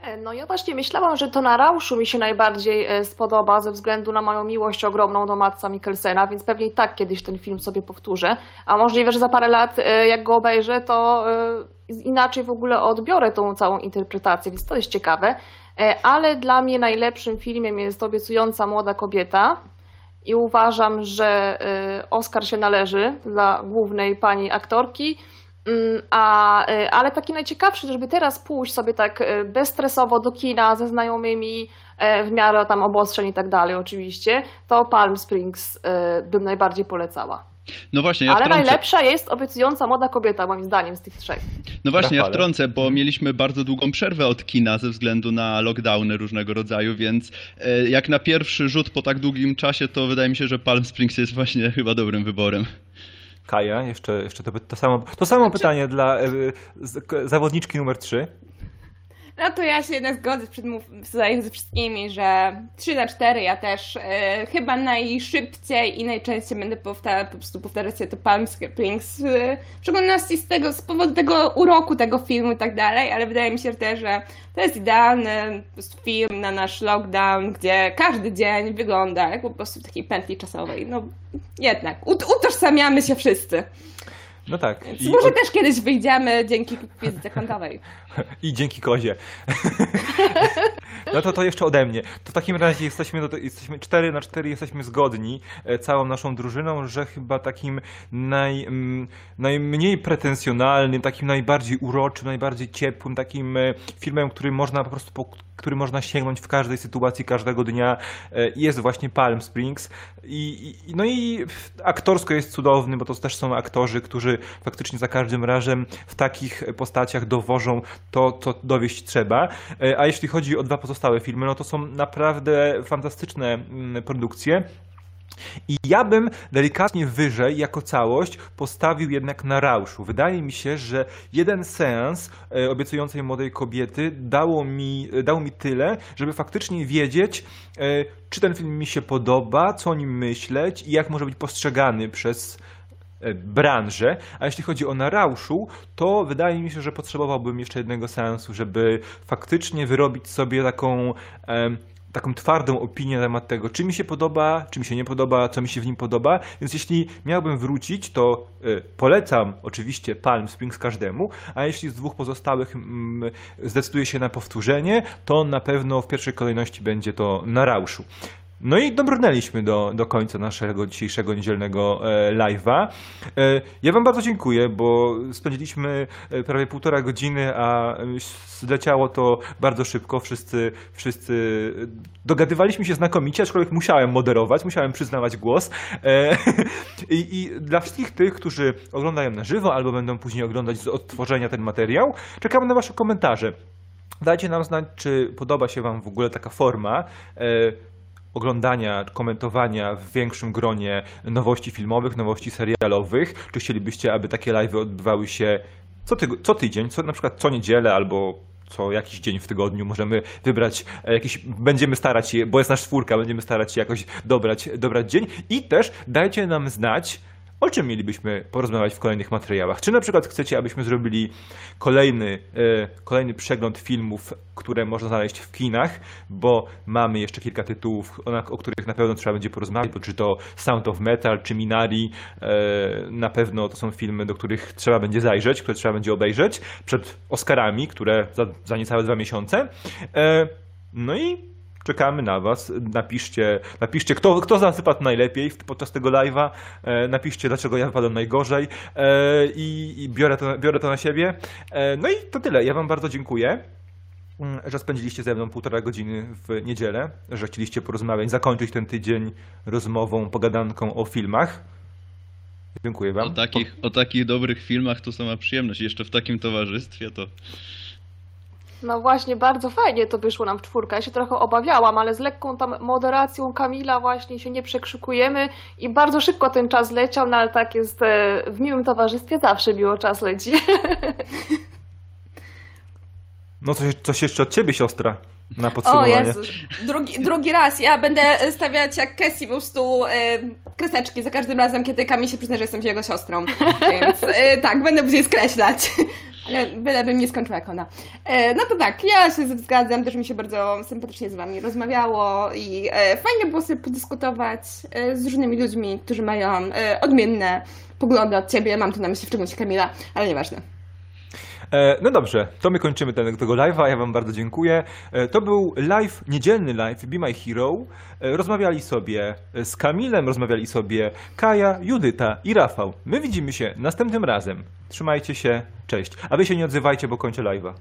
E, No ja właśnie myślałam, że to na Rauszu mi się najbardziej e, spodoba ze względu na moją miłość ogromną do Matsa Mikkelsena, więc pewnie i tak kiedyś ten film sobie powtórzę. A możliwe, że za parę lat e, jak go obejrzę, to e, inaczej w ogóle odbiorę tą całą interpretację, więc to jest ciekawe. E, Ale dla mnie najlepszym filmem jest Obiecująca młoda kobieta. I uważam, że e, Oscar się należy dla głównej pani aktorki. Mm, A, y, ale taki najciekawszy, żeby teraz pójść sobie tak bezstresowo do kina ze znajomymi, e, w miarę tam obostrzeń i tak dalej oczywiście, to Palm Springs bym najbardziej polecała. No właśnie, ja ale wtrącę, najlepsza jest obiecująca młoda kobieta, moim zdaniem, z tych trzech. no właśnie, ja Rafale. wtrącę, bo mieliśmy bardzo długą przerwę od kina ze względu na lockdowny różnego rodzaju, więc e, jak na pierwszy rzut po tak długim czasie, to wydaje mi się, że Palm Springs jest właśnie *laughs* chyba dobrym wyborem. Kaja, jeszcze, jeszcze to, to samo, to samo pytanie dla e, z, k- zawodniczki numer 3. No to ja się jednak zgodzę tutaj ze wszystkimi, że 3 na 4 ja też e, chyba najszybciej i najczęściej będę powtarzać, po prostu powtarzać sobie to Palm Springs, e, w szczególności z tego, z powodu tego uroku tego filmu i tak dalej, ale wydaje mi się też, że to jest idealny film na nasz lockdown, gdzie każdy dzień wygląda jak po prostu w takiej pętli czasowej. No jednak, ut- utożsamiamy się wszyscy. No tak. Więc I, może też kiedyś wyjdziemy dzięki wizycie kwantowej. *laughs* I dzięki kozie. *laughs* No to to jeszcze ode mnie. To w takim razie jesteśmy, do, jesteśmy 4 na 4 jesteśmy zgodni e, całą naszą drużyną, że chyba takim naj, najmniej pretensjonalnym, takim najbardziej uroczym, najbardziej ciepłym, takim e, filmem, który można po prostu który można sięgnąć w każdej sytuacji, każdego dnia e, jest właśnie Palm Springs. I, i, no i aktorsko jest cudowny, bo to też są aktorzy, którzy faktycznie za każdym razem w takich postaciach dowożą to, co dowieść trzeba. E, A jeśli chodzi o dwa pozostałe filmy, no to są naprawdę fantastyczne mm, produkcje. I ja bym delikatnie wyżej, jako całość, postawił jednak na Rauszu. Wydaje mi się, że jeden seans e, obiecującej młodej kobiety dało mi, dał mi tyle, żeby faktycznie wiedzieć, e, czy ten film mi się podoba, co o nim myśleć i jak może być postrzegany przez e, branżę, a jeśli chodzi o Narauszu, to wydaje mi się, że potrzebowałbym jeszcze jednego seansu, żeby faktycznie wyrobić sobie taką, taką twardą opinię na temat tego, czy mi się podoba, czy mi się nie podoba, co mi się w nim podoba. Więc jeśli miałbym wrócić, to e, polecam oczywiście Palm Springs każdemu, a jeśli z dwóch pozostałych mm, zdecyduje się na powtórzenie, to na pewno w pierwszej kolejności będzie to Narauszu. No i dobrnęliśmy do, do końca naszego dzisiejszego niedzielnego e, live'a. E, ja Wam bardzo dziękuję, bo spędziliśmy e, prawie półtora godziny, a e, zleciało to bardzo szybko. Wszyscy, wszyscy dogadywaliśmy się znakomicie, aczkolwiek musiałem moderować, musiałem przyznawać głos. E, *laughs* i, I dla wszystkich tych, którzy oglądają na żywo albo będą później oglądać z odtworzenia ten materiał, czekamy na Wasze komentarze. Dajcie nam znać, czy podoba się Wam w ogóle taka forma. E, oglądania, komentowania w większym gronie nowości filmowych, nowości serialowych? Czy chcielibyście, aby takie live'y odbywały się co, tyg- co tydzień, co, na przykład co niedzielę albo co jakiś dzień w tygodniu? Możemy wybrać e, jakiś, będziemy starać się, bo jest nasz czwórka, będziemy starać się jakoś dobrać, dobrać dzień. I też dajcie nam znać, o czym mielibyśmy porozmawiać w kolejnych materiałach? Czy na przykład chcecie, abyśmy zrobili kolejny, e, kolejny przegląd filmów, które można znaleźć w kinach, bo mamy jeszcze kilka tytułów, o, których na pewno trzeba będzie porozmawiać, bo czy to Sound of Metal, czy Minari, e, na pewno to są filmy, do których trzeba będzie zajrzeć, które trzeba będzie obejrzeć przed Oscarami, które za, za niecałe dwa miesiące. E, no i czekamy na Was. Napiszcie, napiszcie kto, kto z nas wypadł najlepiej podczas tego live'a. E, napiszcie, dlaczego ja wypadłem najgorzej e, i, i biorę, to, biorę to na siebie. E, no i to tyle. Ja Wam bardzo dziękuję. mm, Że spędziliście ze mną półtora godziny w niedzielę, że chcieliście porozmawiać, zakończyć ten tydzień rozmową, pogadanką o filmach. Dziękuję Wam. O takich, o takich dobrych filmach to sama przyjemność. Jeszcze w takim towarzystwie to. No właśnie, bardzo fajnie to wyszło nam w czwórkę. Ja się trochę obawiałam, ale z lekką tam moderacją Kamila właśnie się nie przekrzykujemy i bardzo szybko ten czas leciał, no ale tak jest e, w miłym towarzystwie, zawsze miło czas leci. *laughs* No coś, coś jeszcze od Ciebie, siostra, na O podsumowanie. Jezu, drugi, drugi raz. Ja będę stawiać jak Cassie po prostu e, kreseczki za każdym razem, kiedy Kamil się przyzna, że jestem jego siostrą. *laughs* Więc e, tak, będę później skreślać. Ale bylebym nie skończyła jak ona. E, no to tak, ja się zgadzam, też mi się bardzo sympatycznie z wami rozmawiało i e, fajnie było sobie podyskutować e, z różnymi ludźmi, którzy mają odmienne poglądy od ciebie. Mam tu na myśli w szczególności Kamila, ale nieważne. E, No dobrze, to my kończymy ten, tego live'a. Ja Wam bardzo dziękuję. E, To był live, niedzielny live Be My Hero. E, Rozmawiali sobie z Kamilem, rozmawiali sobie Kaja, Judyta i Rafał. My widzimy się następnym razem. Trzymajcie się, cześć. A Wy się nie odzywajcie, bo kończę live'a.